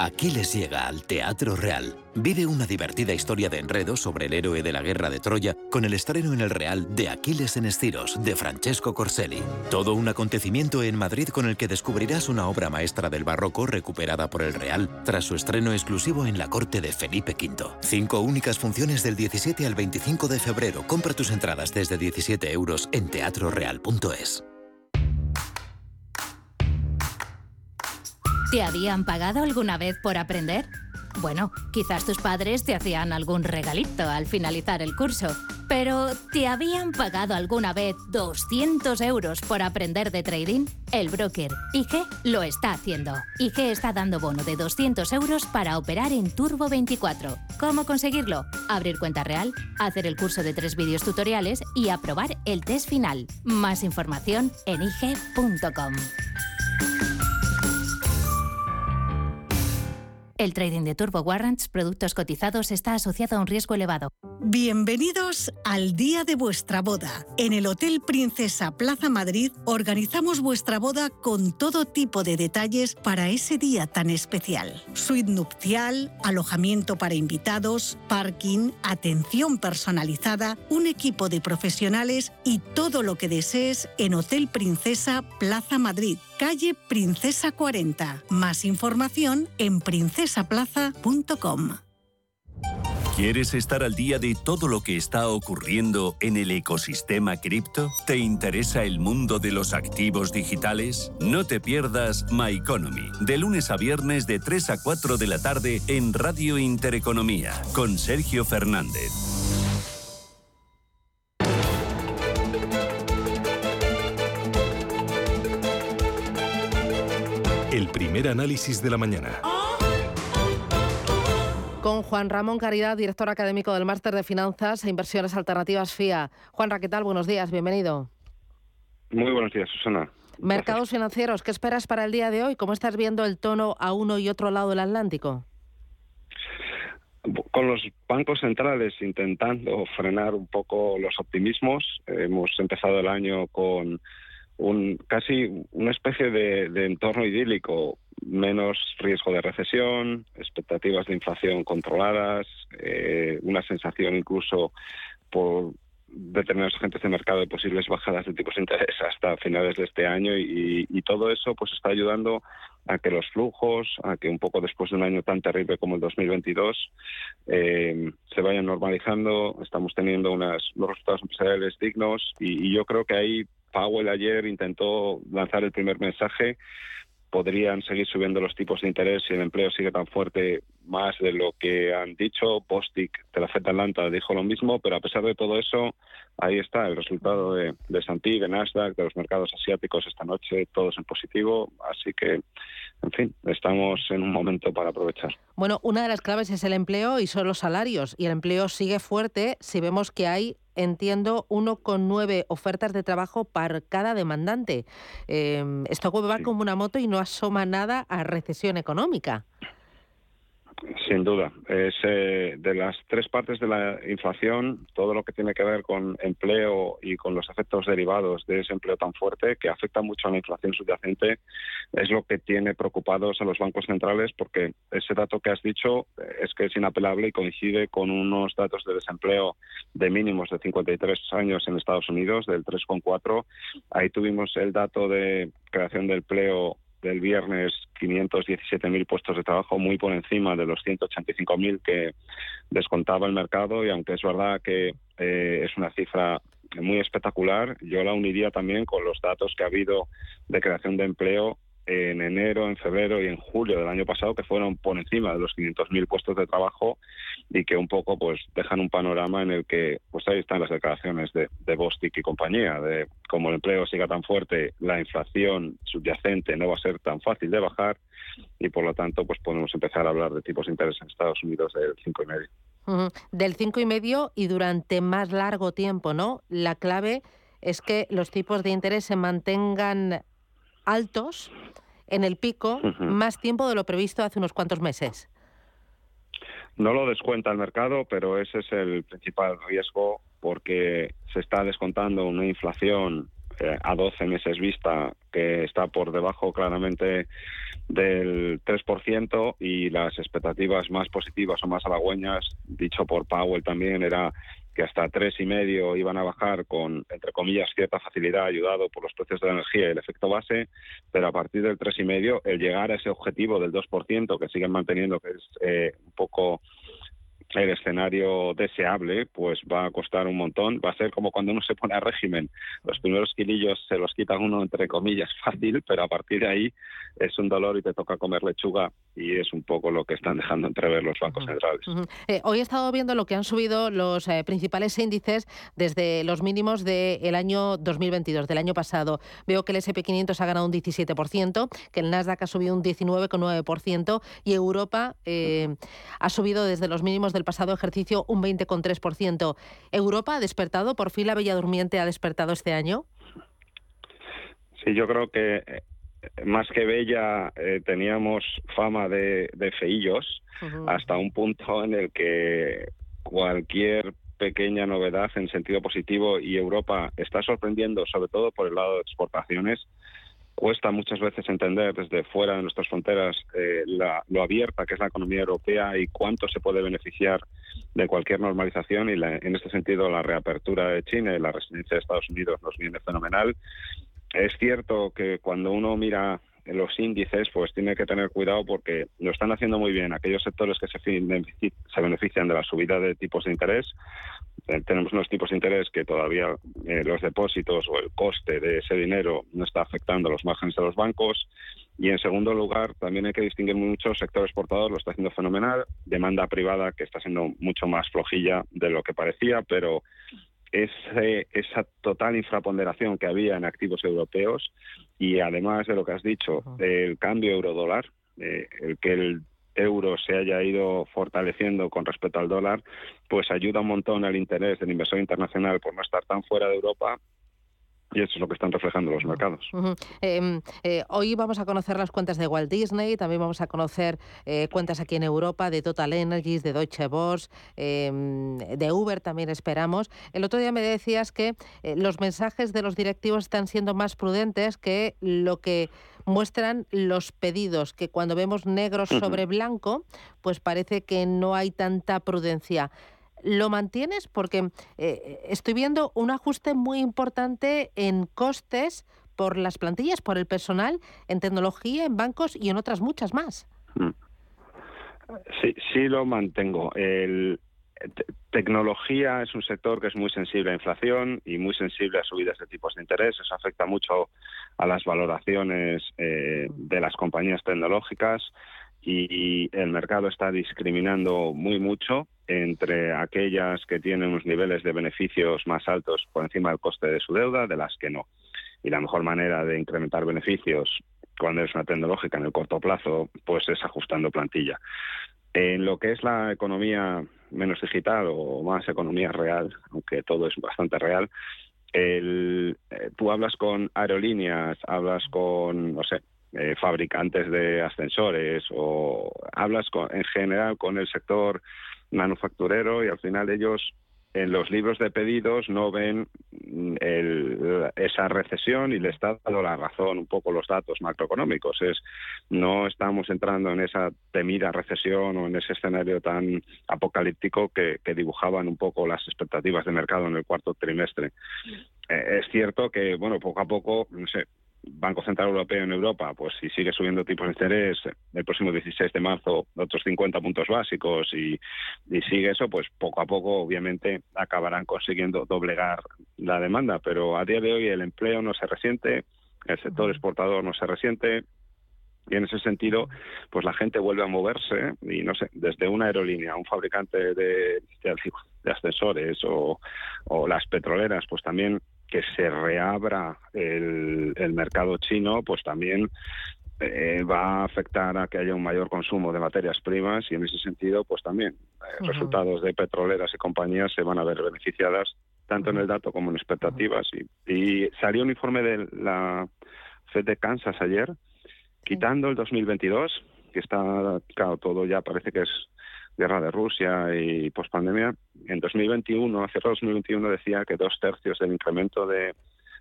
Aquiles llega al Teatro Real. Vive una divertida historia de enredo sobre el héroe de la guerra de Troya con el estreno en el Real de Aquiles en Estiros de Francesco Corselli. Todo un acontecimiento en Madrid con el que descubrirás una obra maestra del barroco recuperada por el Real tras su estreno exclusivo en la corte de Felipe V. Cinco únicas funciones del 17 al 25 de febrero. Compra tus entradas desde 17 euros en teatroreal.es. ¿Te habían pagado alguna vez por aprender? Bueno, quizás tus padres te hacían algún regalito al finalizar el curso, pero ¿te habían pagado alguna vez 200 euros por aprender de trading? El broker IG lo está haciendo. IG está dando bono de 200 euros para operar en Turbo 24. ¿Cómo conseguirlo? Abrir cuenta real, hacer el curso de tres vídeos tutoriales y aprobar el test final. Más información en IG.com. El trading de Turbo Warrants, productos cotizados, está asociado a un riesgo elevado. Bienvenidos al día de vuestra boda. En el Hotel Princesa Plaza Madrid organizamos vuestra boda con todo tipo de detalles para ese día tan especial. Suite nupcial, alojamiento para invitados, parking, atención personalizada, un equipo de profesionales y todo lo que desees en Hotel Princesa Plaza Madrid, calle Princesa 40. Más información en princesaplaza.com. ¿Quieres estar al día de todo lo que está ocurriendo en el ecosistema cripto? ¿Te interesa el mundo de los activos digitales? No te pierdas My Economy, de lunes a viernes de 3 a 4 de la tarde en Radio Intereconomía, con Sergio Fernández. El primer análisis de la mañana con Juan Ramón Caridad, director académico del Máster de Finanzas e Inversiones Alternativas FIA. Juanra, ¿qué tal? Buenos días, bienvenido. Muy buenos días, Susana. Mercados financieros, ¿qué esperas para el día de hoy? ¿Cómo estás viendo el tono a uno y otro lado del Atlántico? Con los bancos centrales intentando frenar un poco los optimismos, hemos empezado el año con un casi una especie de entorno idílico. Menos riesgo de recesión, expectativas de inflación controladas, eh, una sensación incluso por determinados agentes de mercado de posibles bajadas de tipos de interés hasta finales de este año y, todo eso pues está ayudando a que los flujos, a que un poco después de un año tan terrible como el 2022 eh, se vayan normalizando. Estamos teniendo unas, unos resultados empresariales dignos y, y yo creo que ahí Powell ayer intentó lanzar el primer mensaje podrían seguir subiendo los tipos de interés si el empleo sigue tan fuerte más de lo que han dicho. Bostic de la Fed Atlanta dijo lo mismo, pero a pesar de todo eso, ahí está el resultado de, de S&P, de Nasdaq, de los mercados asiáticos esta noche, todos en positivo. Así que, en fin, estamos en un momento para aprovechar. Bueno, una de las claves es el empleo y son los salarios. Y el empleo sigue fuerte si vemos que hay entiendo, 1,9 ofertas de trabajo para cada demandante. Eh, esto va como una moto y no asoma nada a recesión económica. Sin duda. Es eh, de las tres partes de la inflación, todo lo que tiene que ver con empleo y con los efectos derivados de ese empleo tan fuerte que afecta mucho a la inflación subyacente, es lo que tiene preocupados a los bancos centrales porque ese dato que has dicho es que es inapelable y coincide con unos datos de desempleo de mínimos de 53 años en Estados Unidos, del 3,4. Ahí tuvimos el dato de creación de empleo del viernes 517.000 puestos de trabajo, muy por encima de los 185.000 que descontaba el mercado. Y aunque es verdad que eh, es una cifra muy espectacular, yo la uniría también con los datos que ha habido de creación de empleo en enero, en febrero y en julio del año pasado, que fueron por encima de los 500.000 puestos de trabajo y que un poco pues dejan un panorama en el que pues ahí están las declaraciones de, de Bostic y compañía, de cómo el empleo siga tan fuerte, la inflación subyacente no va a ser tan fácil de bajar y por lo tanto pues podemos empezar a hablar de tipos de interés en Estados Unidos del 5,5. Del 5,5 y durante más largo tiempo, ¿no? La clave es que los tipos de interés se mantengan altos en el pico más tiempo de lo previsto hace unos cuantos meses. No lo descuenta el mercado, pero ese es el principal riesgo porque se está descontando una inflación eh, a 12 meses vista que está por debajo claramente del 3% y las expectativas más positivas o más halagüeñas, dicho por Powell también, era que hasta tres y medio iban a bajar con, entre comillas, cierta facilidad, ayudado por los precios de la energía y el efecto base, pero a partir del tres y medio, el llegar a ese objetivo del 2% que siguen manteniendo, que es eh, un poco el escenario deseable, pues va a costar un montón. Va a ser como cuando uno se pone a régimen. Los primeros kilillos se los quita uno, entre comillas, [laughs] fácil, pero a partir de ahí es un dolor y te toca comer lechuga y es un poco lo que están dejando entrever los bancos centrales. Eh, hoy he estado viendo lo que han subido los eh, principales índices desde los mínimos del año 2022, del año pasado. Veo que el SP500 ha ganado un 17%, que el Nasdaq ha subido un 19,9% y Europa eh, ha subido desde los mínimos del pasado ejercicio un 20,3%. ¿Europa ha despertado? ¿Por fin la Bella Durmiente ha despertado este año? Sí, yo creo que eh, más que bella eh, teníamos fama de, feillos hasta un punto en el que cualquier pequeña novedad en sentido positivo y Europa está sorprendiendo sobre todo por el lado de exportaciones cuesta muchas veces entender desde fuera de nuestras fronteras eh, lo abierta que es la economía europea y cuánto se puede beneficiar de cualquier normalización y en este sentido la reapertura de China y la resistencia de Estados Unidos nos viene fenomenal. Es cierto que cuando uno mira los índices, pues tiene que tener cuidado porque lo están haciendo muy bien aquellos sectores que se benefician de la subida de tipos de interés. Eh, tenemos unos tipos de interés que todavía eh, los depósitos o el coste de ese dinero no está afectando los márgenes de los bancos. Y en segundo lugar, también hay que distinguir mucho el sector exportador, lo está haciendo fenomenal, demanda privada que está siendo mucho más flojilla de lo que parecía, pero ese, esa total infraponderación que había en activos europeos y además de lo que has dicho, el cambio euro-dólar, eh, el que el euro se haya ido fortaleciendo con respecto al dólar, pues ayuda un montón al interés del inversor internacional por no estar tan fuera de Europa y eso es lo que están reflejando los mercados. Em, eh, hoy vamos a conocer las cuentas de Walt Disney, también vamos a conocer eh, cuentas aquí en Europa de Total Energies, de Deutsche Börse, em, de Uber también esperamos. El otro día me decías que eh, los mensajes de los directivos están siendo más prudentes que lo que muestran los pedidos, que cuando vemos negro sobre blanco, pues parece que no hay tanta prudencia. ¿Lo mantienes? Porque eh, estoy viendo un ajuste muy importante en costes por las plantillas, por el personal, en tecnología, en bancos y en otras muchas más. Mm. Sí, sí lo mantengo. El, tecnología es un sector que es muy sensible a inflación y muy sensible a subidas de tipos de interés. Eso afecta mucho a las valoraciones eh, de las compañías tecnológicas y el mercado está discriminando muy mucho entre aquellas que tienen unos niveles de beneficios más altos por encima del coste de su deuda, de las que no. Y la mejor manera de incrementar beneficios cuando es una tecnológica en el corto plazo, pues es ajustando plantilla. En lo que es la economía menos digital o más economía real, aunque todo es bastante real, el, eh, tú hablas con aerolíneas, hablas con, no sé, eh, fabricantes de ascensores o hablas con, en general con el sector manufacturero y al final ellos en los libros de pedidos no ven mm, esa recesión y le está dando la razón un poco los datos macroeconómicos. Es no estamos entrando en esa temida recesión o en ese escenario tan apocalíptico que, que dibujaban un poco las expectativas de mercado en el cuarto trimestre. Eh, es cierto que bueno poco a poco no sé Banco Central Europeo en Europa, pues si sigue subiendo tipos de interés el próximo 16 de marzo otros 50 puntos básicos y, sigue eso, pues poco a poco obviamente acabarán consiguiendo doblegar la demanda, pero a día de hoy el empleo no se resiente, el sector exportador no se resiente, y en ese sentido, pues la gente vuelve a moverse y no sé, desde una aerolínea, un fabricante de, de, ascensores o, o, las petroleras, pues también que se reabra el, mercado chino, pues también eh, va a afectar a que haya un mayor consumo de materias primas y en ese sentido, pues también eh, resultados de petroleras y compañías se van a ver beneficiadas tanto en el dato como en expectativas. y, y, salió un informe de la Fed de Kansas ayer, quitando el 2022, que está, claro, todo ya parece que es guerra de Rusia y pospandemia, en 2021, hace 2021 decía que dos tercios del incremento de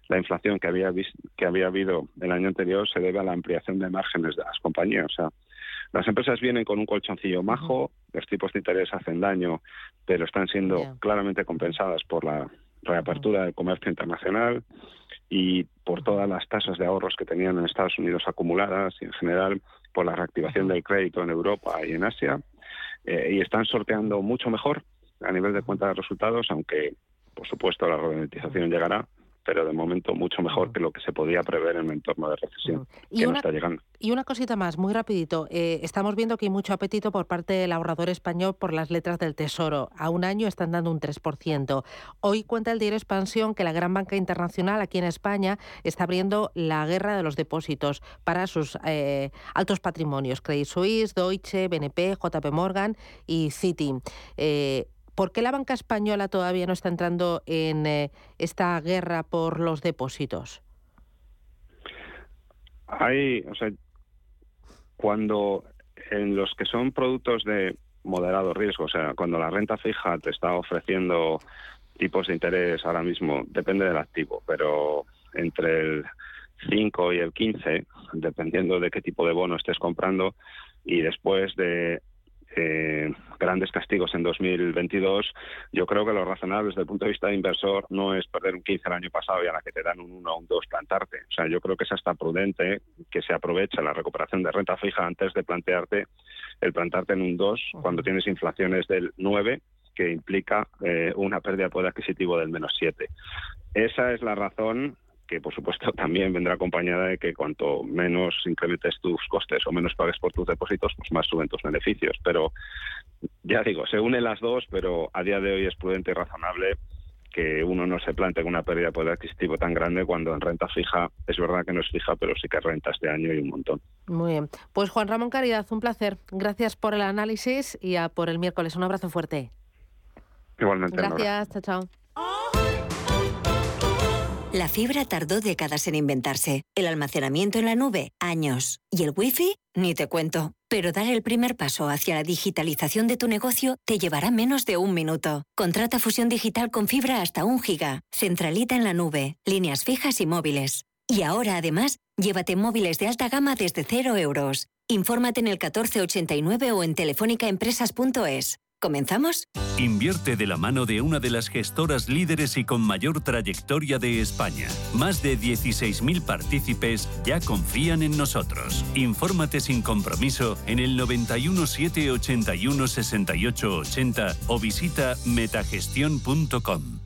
la inflación que había que había habido el año anterior se debe a la ampliación de márgenes de las compañías. O sea, las empresas vienen con un colchoncillo majo, los tipos de interés hacen daño, pero están siendo claramente compensadas por la reapertura del comercio internacional y por todas las tasas de ahorros que tenían en Estados Unidos acumuladas y en general por la reactivación del crédito en Europa y en Asia eh, y están sorteando mucho mejor a nivel de cuenta de resultados, aunque por supuesto la ralentización llegará, pero de momento mucho mejor que lo que se podía prever en el entorno de recesión que no está llegando. Y una cosita más, muy rapidito. Eh, estamos viendo que hay mucho apetito por parte del ahorrador español por las letras del Tesoro. A un año están dando un 3%. Hoy cuenta el diario Expansión que la gran banca internacional aquí en España está abriendo la guerra de los depósitos para sus eh, altos patrimonios. Credit Suisse, Deutsche, BNP, JP Morgan y Citi. Eh, ¿Por qué la banca española todavía no está entrando en eh, esta guerra por los depósitos? Hay, o sea, cuando en los que son productos de moderado riesgo, o sea, cuando la renta fija te está ofreciendo tipos de interés ahora mismo, depende del activo, pero entre el 5 y el 15, dependiendo de qué tipo de bono estés comprando, y después de eh, grandes castigos en 2022, yo creo que lo razonable desde el punto de vista de inversor no es perder un 15 el año pasado y a la que te dan un 1 o un 2 plantarte. O sea, yo creo que es hasta prudente que se aproveche la recuperación de renta fija antes de plantearte el plantarte en un 2 cuando tienes inflaciones del 9 que implica eh, una pérdida de poder adquisitivo del menos 7. Esa es la razón que por supuesto [laughs] también vendrá acompañada de que cuanto menos incrementes tus costes o menos pagues por tus depósitos, pues más suben tus beneficios. Pero ya digo, se unen las dos, pero a día de hoy es prudente y razonable que uno no se plantee una pérdida de poder adquisitivo tan grande cuando en renta fija es verdad que no es fija, pero sí que renta este año y un montón. Muy bien. Pues Juan Ramón Caridad, un placer. Gracias por el análisis y a por el miércoles. Un abrazo fuerte. Igualmente. Gracias, chao, chao. La fibra tardó décadas en inventarse, el almacenamiento en la nube, años, y el wifi, ni te cuento. Pero dar el primer paso hacia la digitalización de tu negocio te llevará menos de un minuto. Contrata fusión digital con fibra hasta un giga, centralita en la nube, líneas fijas y móviles. Y ahora, además, llévate móviles de alta gama desde cero euros. Infórmate en el 1489 o en telefónicaempresas.es. ¿Comenzamos? Invierte de la mano de una de las gestoras líderes y con mayor trayectoria de España. Más de 16.000 partícipes ya confían en nosotros. Infórmate sin compromiso en el 91 781 68 80 o visita metagestión.com.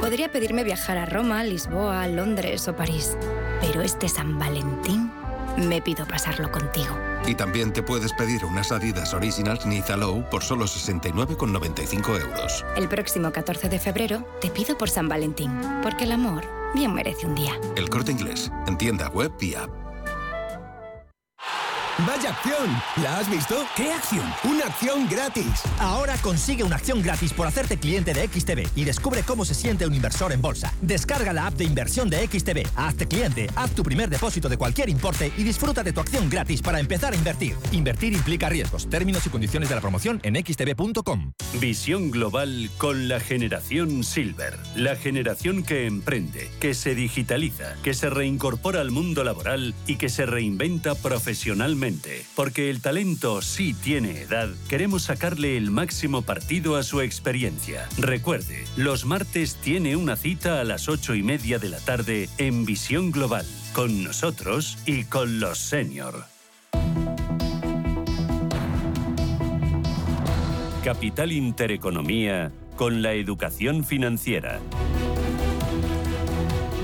Podría pedirme viajar a Roma, Lisboa, Londres o París, pero este San Valentín me pido pasarlo contigo. Y también te puedes pedir unas Adidas Originals Niza Low por solo 69,95 euros. El próximo 14 de febrero te pido por San Valentín, porque el amor bien merece un día. El corte inglés, en tienda web y app. ¡Vaya acción! ¿La has visto? ¿Qué acción? ¡Una acción gratis! Ahora consigue una acción gratis por hacerte cliente de XTB y descubre cómo se siente un inversor en bolsa. Descarga la app de inversión de XTB, hazte cliente, haz tu primer depósito de cualquier importe y disfruta de tu acción gratis para empezar a invertir. Invertir implica riesgos. Términos y condiciones de la promoción en xtb.com. Visión global con la generación Silver. La generación que emprende, que se digitaliza, que se reincorpora al mundo laboral y que se reinventa profesionalmente porque el talento sí tiene edad, queremos sacarle el máximo partido a su experiencia. Recuerde, los martes tiene una cita a las ocho y media de la tarde en Visión Global, con nosotros y con los senior. Capital Intereconomía con la educación financiera.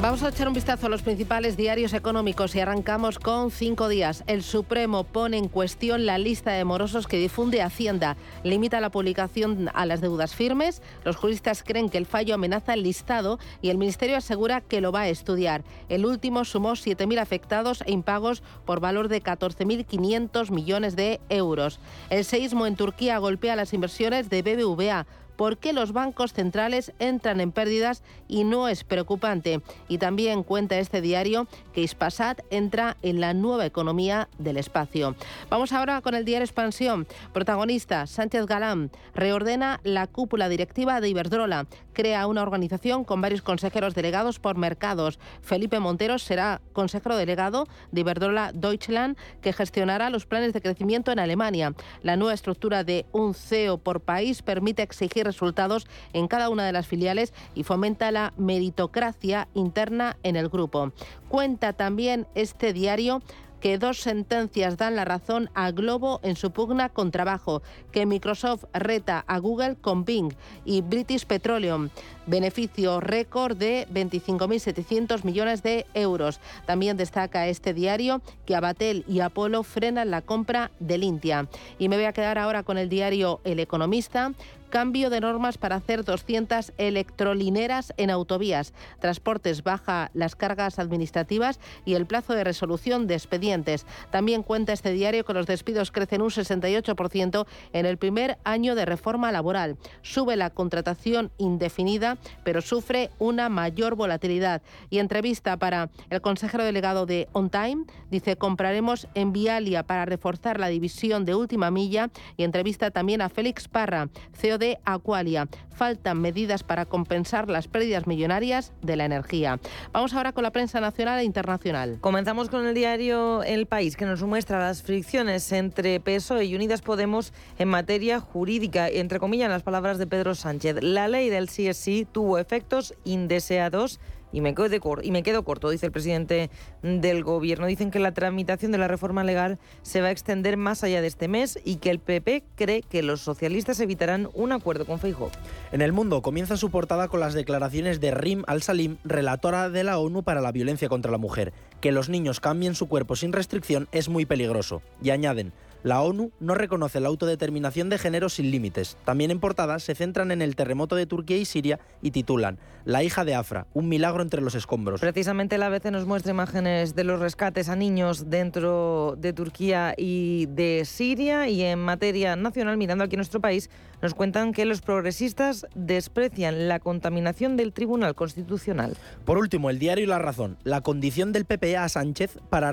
Vamos a echar un vistazo a los principales diarios económicos y arrancamos con cinco días. El Supremo pone en cuestión la lista de morosos que difunde Hacienda. Limita la publicación a las deudas firmes. Los juristas creen que el fallo amenaza el listado y el Ministerio asegura que lo va a estudiar. El último sumó 7.000 afectados e impagos por valor de 14.500 millones de euros. El seísmo en Turquía golpea las inversiones de BBVA por qué los bancos centrales entran en pérdidas y no es preocupante. Y también cuenta este diario que Ispasat entra en la nueva economía del espacio. Vamos ahora con el diario Expansión. Protagonista, Sánchez Galán, reordena la cúpula directiva de Iberdrola, crea una organización con varios consejeros delegados por mercados. Felipe Montero será consejero delegado de Iberdrola Deutschland, que gestionará los planes de crecimiento en Alemania. La nueva estructura de un CEO por país permite exigir resultados en cada una de las filiales y fomenta la meritocracia interna en el grupo. Cuenta también este diario que dos sentencias dan la razón a Globo en su pugna con trabajo, que Microsoft reta a Google con Bing y British Petroleum. Beneficio récord de 25.700 millones de euros. También destaca este diario que Abatel y Apolo frenan la compra del India. Y me voy a quedar ahora con el diario El Economista cambio de normas para hacer 200 electrolineras en autovías. Transportes baja las cargas administrativas y el plazo de resolución de expedientes. También cuenta este diario que los despidos crecen un 68% en el primer año de reforma laboral. Sube la contratación indefinida, pero sufre una mayor volatilidad. Y entrevista para el consejero delegado de On Time, dice compraremos en Vialia para reforzar la división de última milla y entrevista también a Félix Parra, CEO de Aqualia. Faltan medidas para compensar las pérdidas millonarias de la energía. Vamos ahora con la prensa nacional e internacional. Comenzamos con el diario El País, que nos muestra las fricciones entre PSOE y Unidas Podemos en materia jurídica, entre comillas las palabras de Pedro Sánchez. La ley del CSI tuvo efectos indeseados y me, quedo corto, y me quedo corto, dice el presidente del Gobierno. Dicen que la tramitación de la reforma legal se va a extender más allá de este mes y que el PP cree que los socialistas evitarán un acuerdo con Feijóo. En el mundo comienza su portada con las declaraciones de Rim al-Salim, relatora de la ONU para la violencia contra la mujer. Que los niños cambien su cuerpo sin restricción es muy peligroso. Y añaden, la ONU no reconoce la autodeterminación de género sin límites. También en portada se centran en el terremoto de Turquía y Siria y titulan La hija de Afra, un milagro entre los escombros. Precisamente la ABC nos muestra imágenes de los rescates a niños dentro de Turquía y de Siria y en materia nacional, mirando aquí nuestro país, nos cuentan que los progresistas desprecian la contaminación del Tribunal Constitucional. Por último, el diario La Razón, la condición del PP a Sánchez para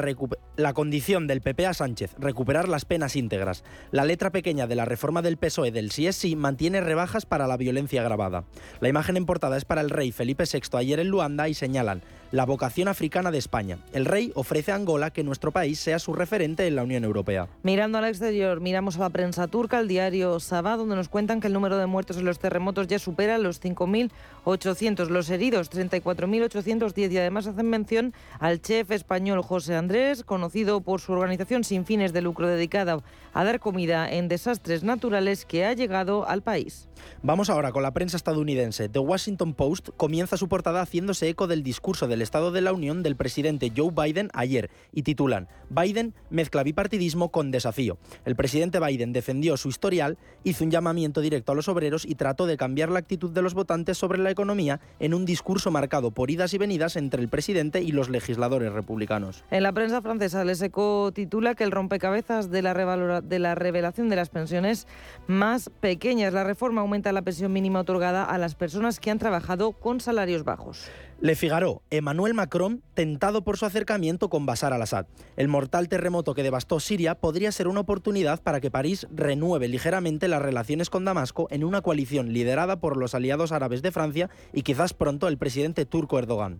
la condición del PP a Sánchez recuperar las penas íntegras. La letra pequeña de la reforma del PSOE del sí es sí mantiene rebajas para la violencia agravada. La imagen en portada es para el rey Felipe VI ayer en Luanda y señalan la vocación africana de España. El rey ofrece a Angola que nuestro país sea su referente en la Unión Europea. Mirando al exterior, miramos a la prensa turca, el diario Sabah, donde nos cuentan que el número de muertos en los terremotos ya supera los 5.800, los heridos 34.810 y además hacen mención al chef español José Andrés, conocido por su organización sin fines de lucro dedicada a dar comida en desastres naturales que ha llegado al país. Vamos ahora con la prensa estadounidense. The Washington Post comienza su portada haciéndose eco del discurso del Estado de la Unión del presidente Joe Biden ayer y titulan Biden mezcla bipartidismo con desafío. El presidente Biden defendió su historial, hizo un llamamiento directo a los obreros y trató de cambiar la actitud de los votantes sobre la economía en un discurso marcado por idas y venidas entre el presidente y los legisladores republicanos. En la prensa francesa, Les Eco titula que el rompecabezas de la, de la revelación de las pensiones más pequeñas. La reforma aumenta la pensión mínima otorgada a las personas que han trabajado con salarios bajos. Le Figaro, Emmanuel Macron tentado por su acercamiento con Bashar al-Assad. El mortal terremoto que devastó Siria podría ser una oportunidad para que París renueve ligeramente las relaciones con Damasco en una coalición liderada por los aliados árabes de Francia y quizás pronto el presidente turco Erdogan.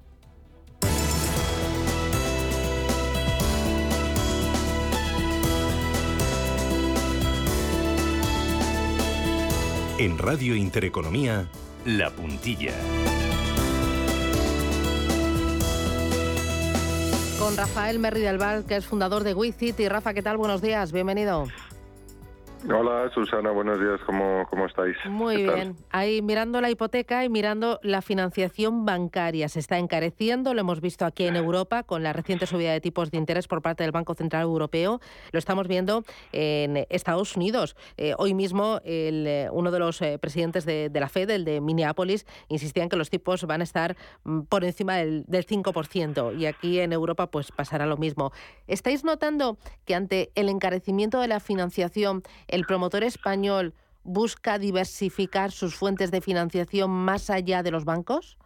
En Radio Intereconomía, La Puntilla. con Rafael Merri del Val, que es fundador de WeCity. Rafa, ¿qué tal? Buenos días, bienvenido. Hola Susana, buenos días, ¿cómo, cómo estáis? Muy bien, ahí mirando la hipoteca y mirando la financiación bancaria. Se está encareciendo, lo hemos visto aquí en Europa con la reciente subida de tipos de interés por parte del Banco Central Europeo. Lo estamos viendo en Estados Unidos. Eh, hoy mismo el, eh, uno de los eh, presidentes de, la Fed, el de Minneapolis, insistía en que los tipos van a estar mm, por encima del, del 5% y aquí en Europa pues pasará lo mismo. ¿Estáis notando que ante el encarecimiento de la financiación el promotor español busca diversificar sus fuentes de financiación más allá de los bancos?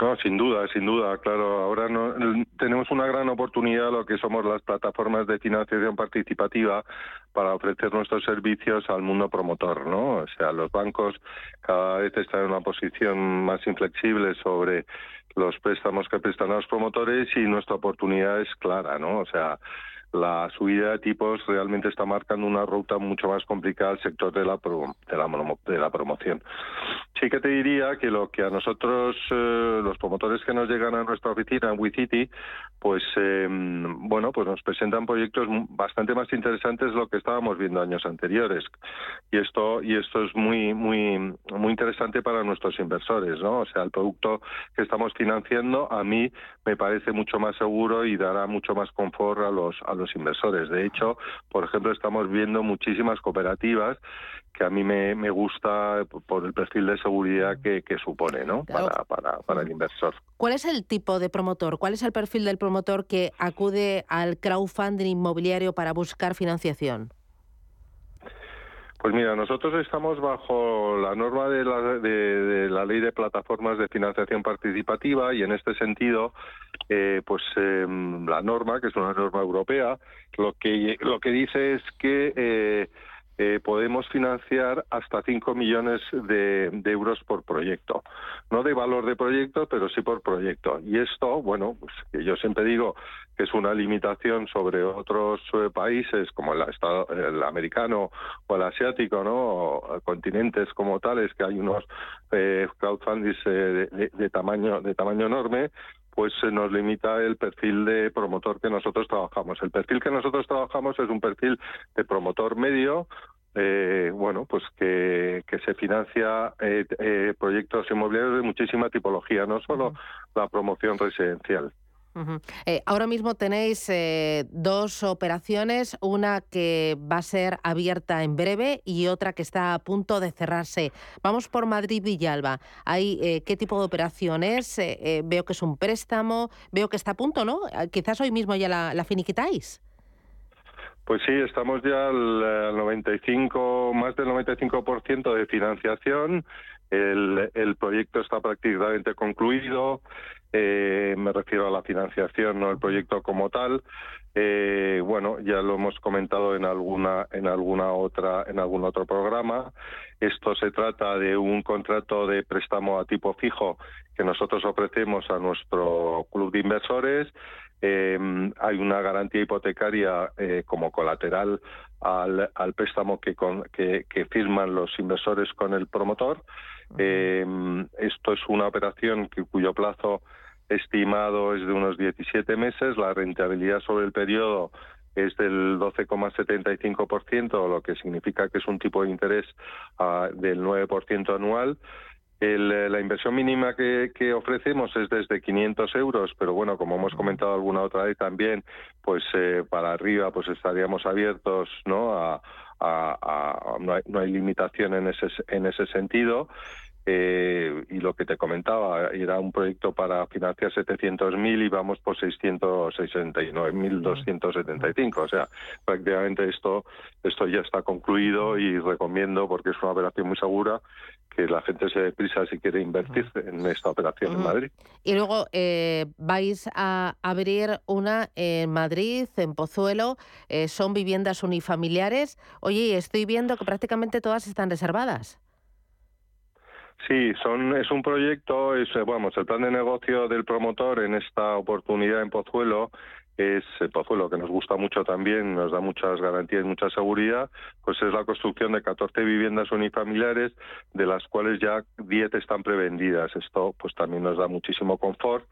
No, sin duda, sin duda, claro. Ahora no, tenemos una gran oportunidad, lo que somos las plataformas de financiación participativa, para ofrecer nuestros servicios al mundo promotor, ¿no? O sea, los bancos cada vez están en una posición más inflexible sobre los préstamos que prestan a los promotores y nuestra oportunidad es clara, ¿no? O sea, la subida de tipos realmente está marcando una ruta mucho más complicada al sector de la, de la, de la promoción. Sí que te diría que lo que a nosotros, eh, los promotores que nos llegan a nuestra oficina en WeCity, pues em, bueno, pues nos presentan proyectos bastante más interesantes de lo que estábamos viendo años anteriores. Y esto y esto es muy muy muy interesante para nuestros inversores, ¿no? O sea, el producto que estamos financiando a mí me parece mucho más seguro y dará mucho más confort a los a los inversores. De hecho, por ejemplo, estamos viendo muchísimas cooperativas que a mí me, me gusta por el perfil de seguridad que, supone ¿no? Para, para, para el inversor. ¿Cuál es el tipo de promotor? ¿Cuál es el perfil del promotor que acude al crowdfunding inmobiliario para buscar financiación? Pues mira, nosotros estamos bajo la norma de la, de, la ley de plataformas de financiación participativa y en este sentido, eh, pues em, la norma, que es una norma europea, lo que lo que dice es que eh, eh, podemos financiar hasta 5 millones de, euros por proyecto. No de valor de proyecto, pero sí por proyecto. Y esto, bueno, pues yo siempre digo que es una limitación sobre otros eh, países como el, el americano o el asiático, ¿no? O continentes como tales, que hay unos eh, crowdfundings de, de, tamaño de tamaño enorme, pues se nos limita el perfil de promotor que nosotros trabajamos. El perfil que nosotros trabajamos es un perfil de promotor medio, eh, bueno, pues que, se financia eh, eh, proyectos inmobiliarios de muchísima tipología, no solo la promoción residencial. Eh, ahora mismo tenéis eh, dos operaciones, una que va a ser abierta en breve y otra que está a punto de cerrarse. Vamos por Madrid-Villalba. Eh, ¿Qué tipo de operaciones? veo que es un préstamo, veo que está a punto, ¿no? Quizás hoy mismo ya la, finiquitáis. Pues sí, estamos ya al, 95, más del 95% de financiación. El, el proyecto está prácticamente concluido. Eh, me refiero a la financiación, no el proyecto como tal. Eh, bueno, ya lo hemos comentado en alguna en alguna otra en algún otro programa. Esto se trata de un contrato de préstamo a tipo fijo que nosotros ofrecemos a nuestro club de inversores. Eh, hay una garantía hipotecaria como colateral al, al préstamo que, que, que firman los inversores con el promotor. Eh, esto es una operación que, cuyo plazo estimado es de unos 17 meses. La rentabilidad sobre el periodo es del 12,75%, lo que significa que es un tipo de interés uh, del 9% anual. El, eh, la inversión mínima que, que, ofrecemos es desde 500 euros, pero bueno, como hemos comentado alguna otra vez también, pues eh, para arriba pues estaríamos abiertos ¿no? a, no, hay, no hay limitación en ese, en ese sentido. Eh, y lo que te comentaba, era un proyecto para financiar 700.000 y vamos por 669.275. O sea, prácticamente esto, esto ya está concluido y recomiendo, porque es una operación muy segura, que la gente se deprisa si quiere invertir en esta operación en Madrid. Y luego eh, vais a abrir una en Madrid, en Pozuelo, eh, son viviendas unifamiliares. Oye, estoy viendo que prácticamente todas están reservadas. Sí, son, es un proyecto, es, eh, vamos, el plan de negocio del promotor en esta oportunidad en Pozuelo es eh, Pozuelo, que nos gusta mucho también, nos da muchas garantías y mucha seguridad, pues es la construcción de 14 viviendas unifamiliares, de las cuales ya 10 están prevendidas. Esto pues también nos da muchísimo confort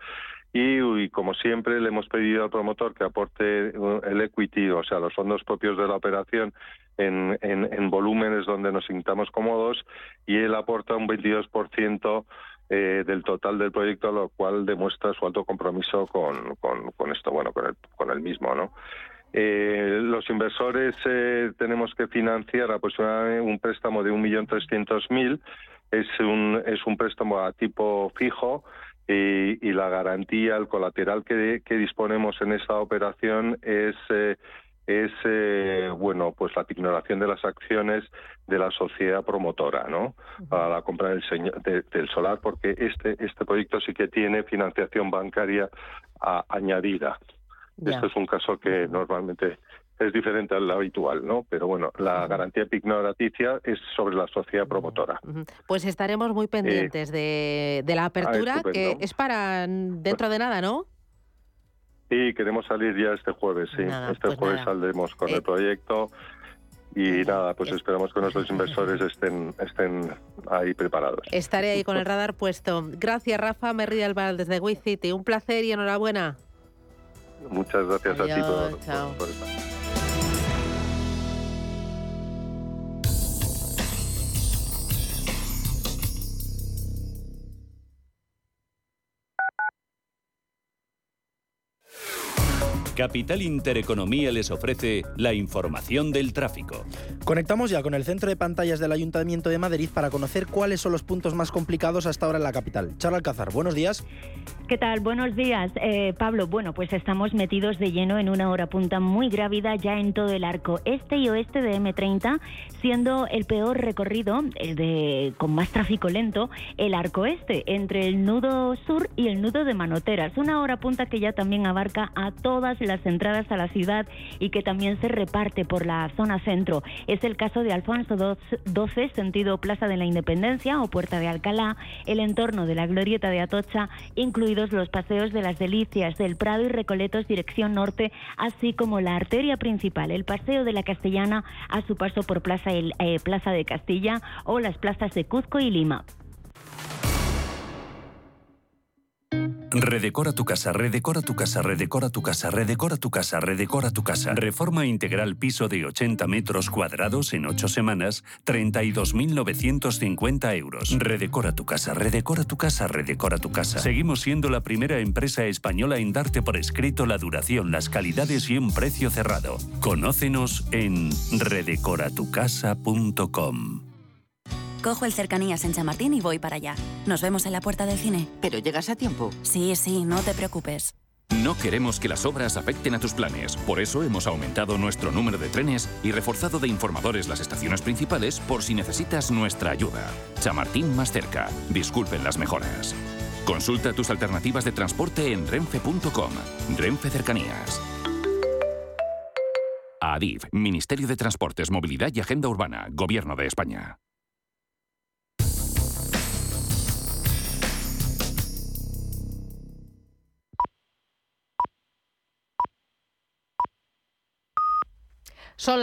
y, como siempre le hemos pedido al promotor que aporte uh, el equity, o sea, los fondos propios de la operación en, en, volúmenes donde nos sintamos cómodos y él aporta un 22% eh, del total del proyecto, lo cual demuestra su alto compromiso con, con, esto, bueno, con el, con el mismo, ¿no? Eh, los inversores eh, tenemos que financiar aproximadamente un préstamo de 1.300.000. Es un, es un préstamo a tipo fijo y, la garantía, el colateral que, disponemos en esta operación es eh, es eh, bueno pues la ignoración de las acciones de la sociedad promotora no para la compra del, del solar porque este este proyecto sí que tiene financiación bancaria añadida. Esto es un caso que normalmente es diferente al habitual, ¿no? Pero bueno, la garantía pignoraticia es sobre la sociedad promotora. Pues estaremos muy pendientes de, la ah, apertura, que es para dentro de nada, ¿no? Sí, queremos salir ya este jueves, sí. este pues jueves saldremos con el eh, proyecto y nada, pues esperamos que nuestros inversores estén, estén ahí preparados. Estaré ahí con el radar puesto. Gracias, Rafa Merri Alvar desde City. Un placer y enhorabuena. Muchas gracias a ti por, por, Capital Intereconomía les ofrece la información del tráfico. Conectamos ya con el centro de pantallas del Ayuntamiento de Madrid para conocer cuáles son los puntos más complicados hasta ahora en la capital. Charla Alcázar, buenos días. ¿Qué tal? Buenos días, eh, Pablo. Bueno, pues estamos metidos de lleno en una hora punta muy grávida ya en todo el arco este y oeste de M30, siendo el peor recorrido el de, con más tráfico lento el arco este, entre el nudo sur y el nudo de Manoteras. Una hora punta que ya también abarca a todas las entradas a la ciudad y que también se reparte por la zona centro. Es el caso de Alfonso XII, sentido Plaza de la Independencia o Puerta de Alcalá, el entorno de la Glorieta de Atocha, incluidos los paseos de las Delicias, del Prado y Recoletos dirección norte, así como la arteria principal, el paseo de la Castellana a su paso por Plaza, eh, Plaza de Castilla o las plazas de Cuzco y Lima. Redecora tu casa, redecora tu casa, redecora tu casa, redecora tu casa, redecora tu casa. Reforma integral piso de 80 metros cuadrados en 8 semanas, 32.950 euros. Redecora tu casa, redecora tu casa, redecora tu casa. Seguimos siendo la primera empresa española en darte por escrito la duración, las calidades y un precio cerrado. Conócenos en redecoratucasa.com. Cojo el cercanías en Chamartín y voy para allá. Nos vemos en la puerta del cine. ¿Pero llegas a tiempo? Sí, sí, no te preocupes. No queremos que las obras afecten a tus planes. Por eso hemos aumentado nuestro número de trenes y reforzado de informadores las estaciones principales por si necesitas nuestra ayuda. Chamartín más cerca. Disculpen las mejoras. Consulta tus alternativas de transporte en renfe.com. Renfe Cercanías. ADIF, Ministerio de Transportes, Movilidad y Agenda Urbana, Gobierno de España. Son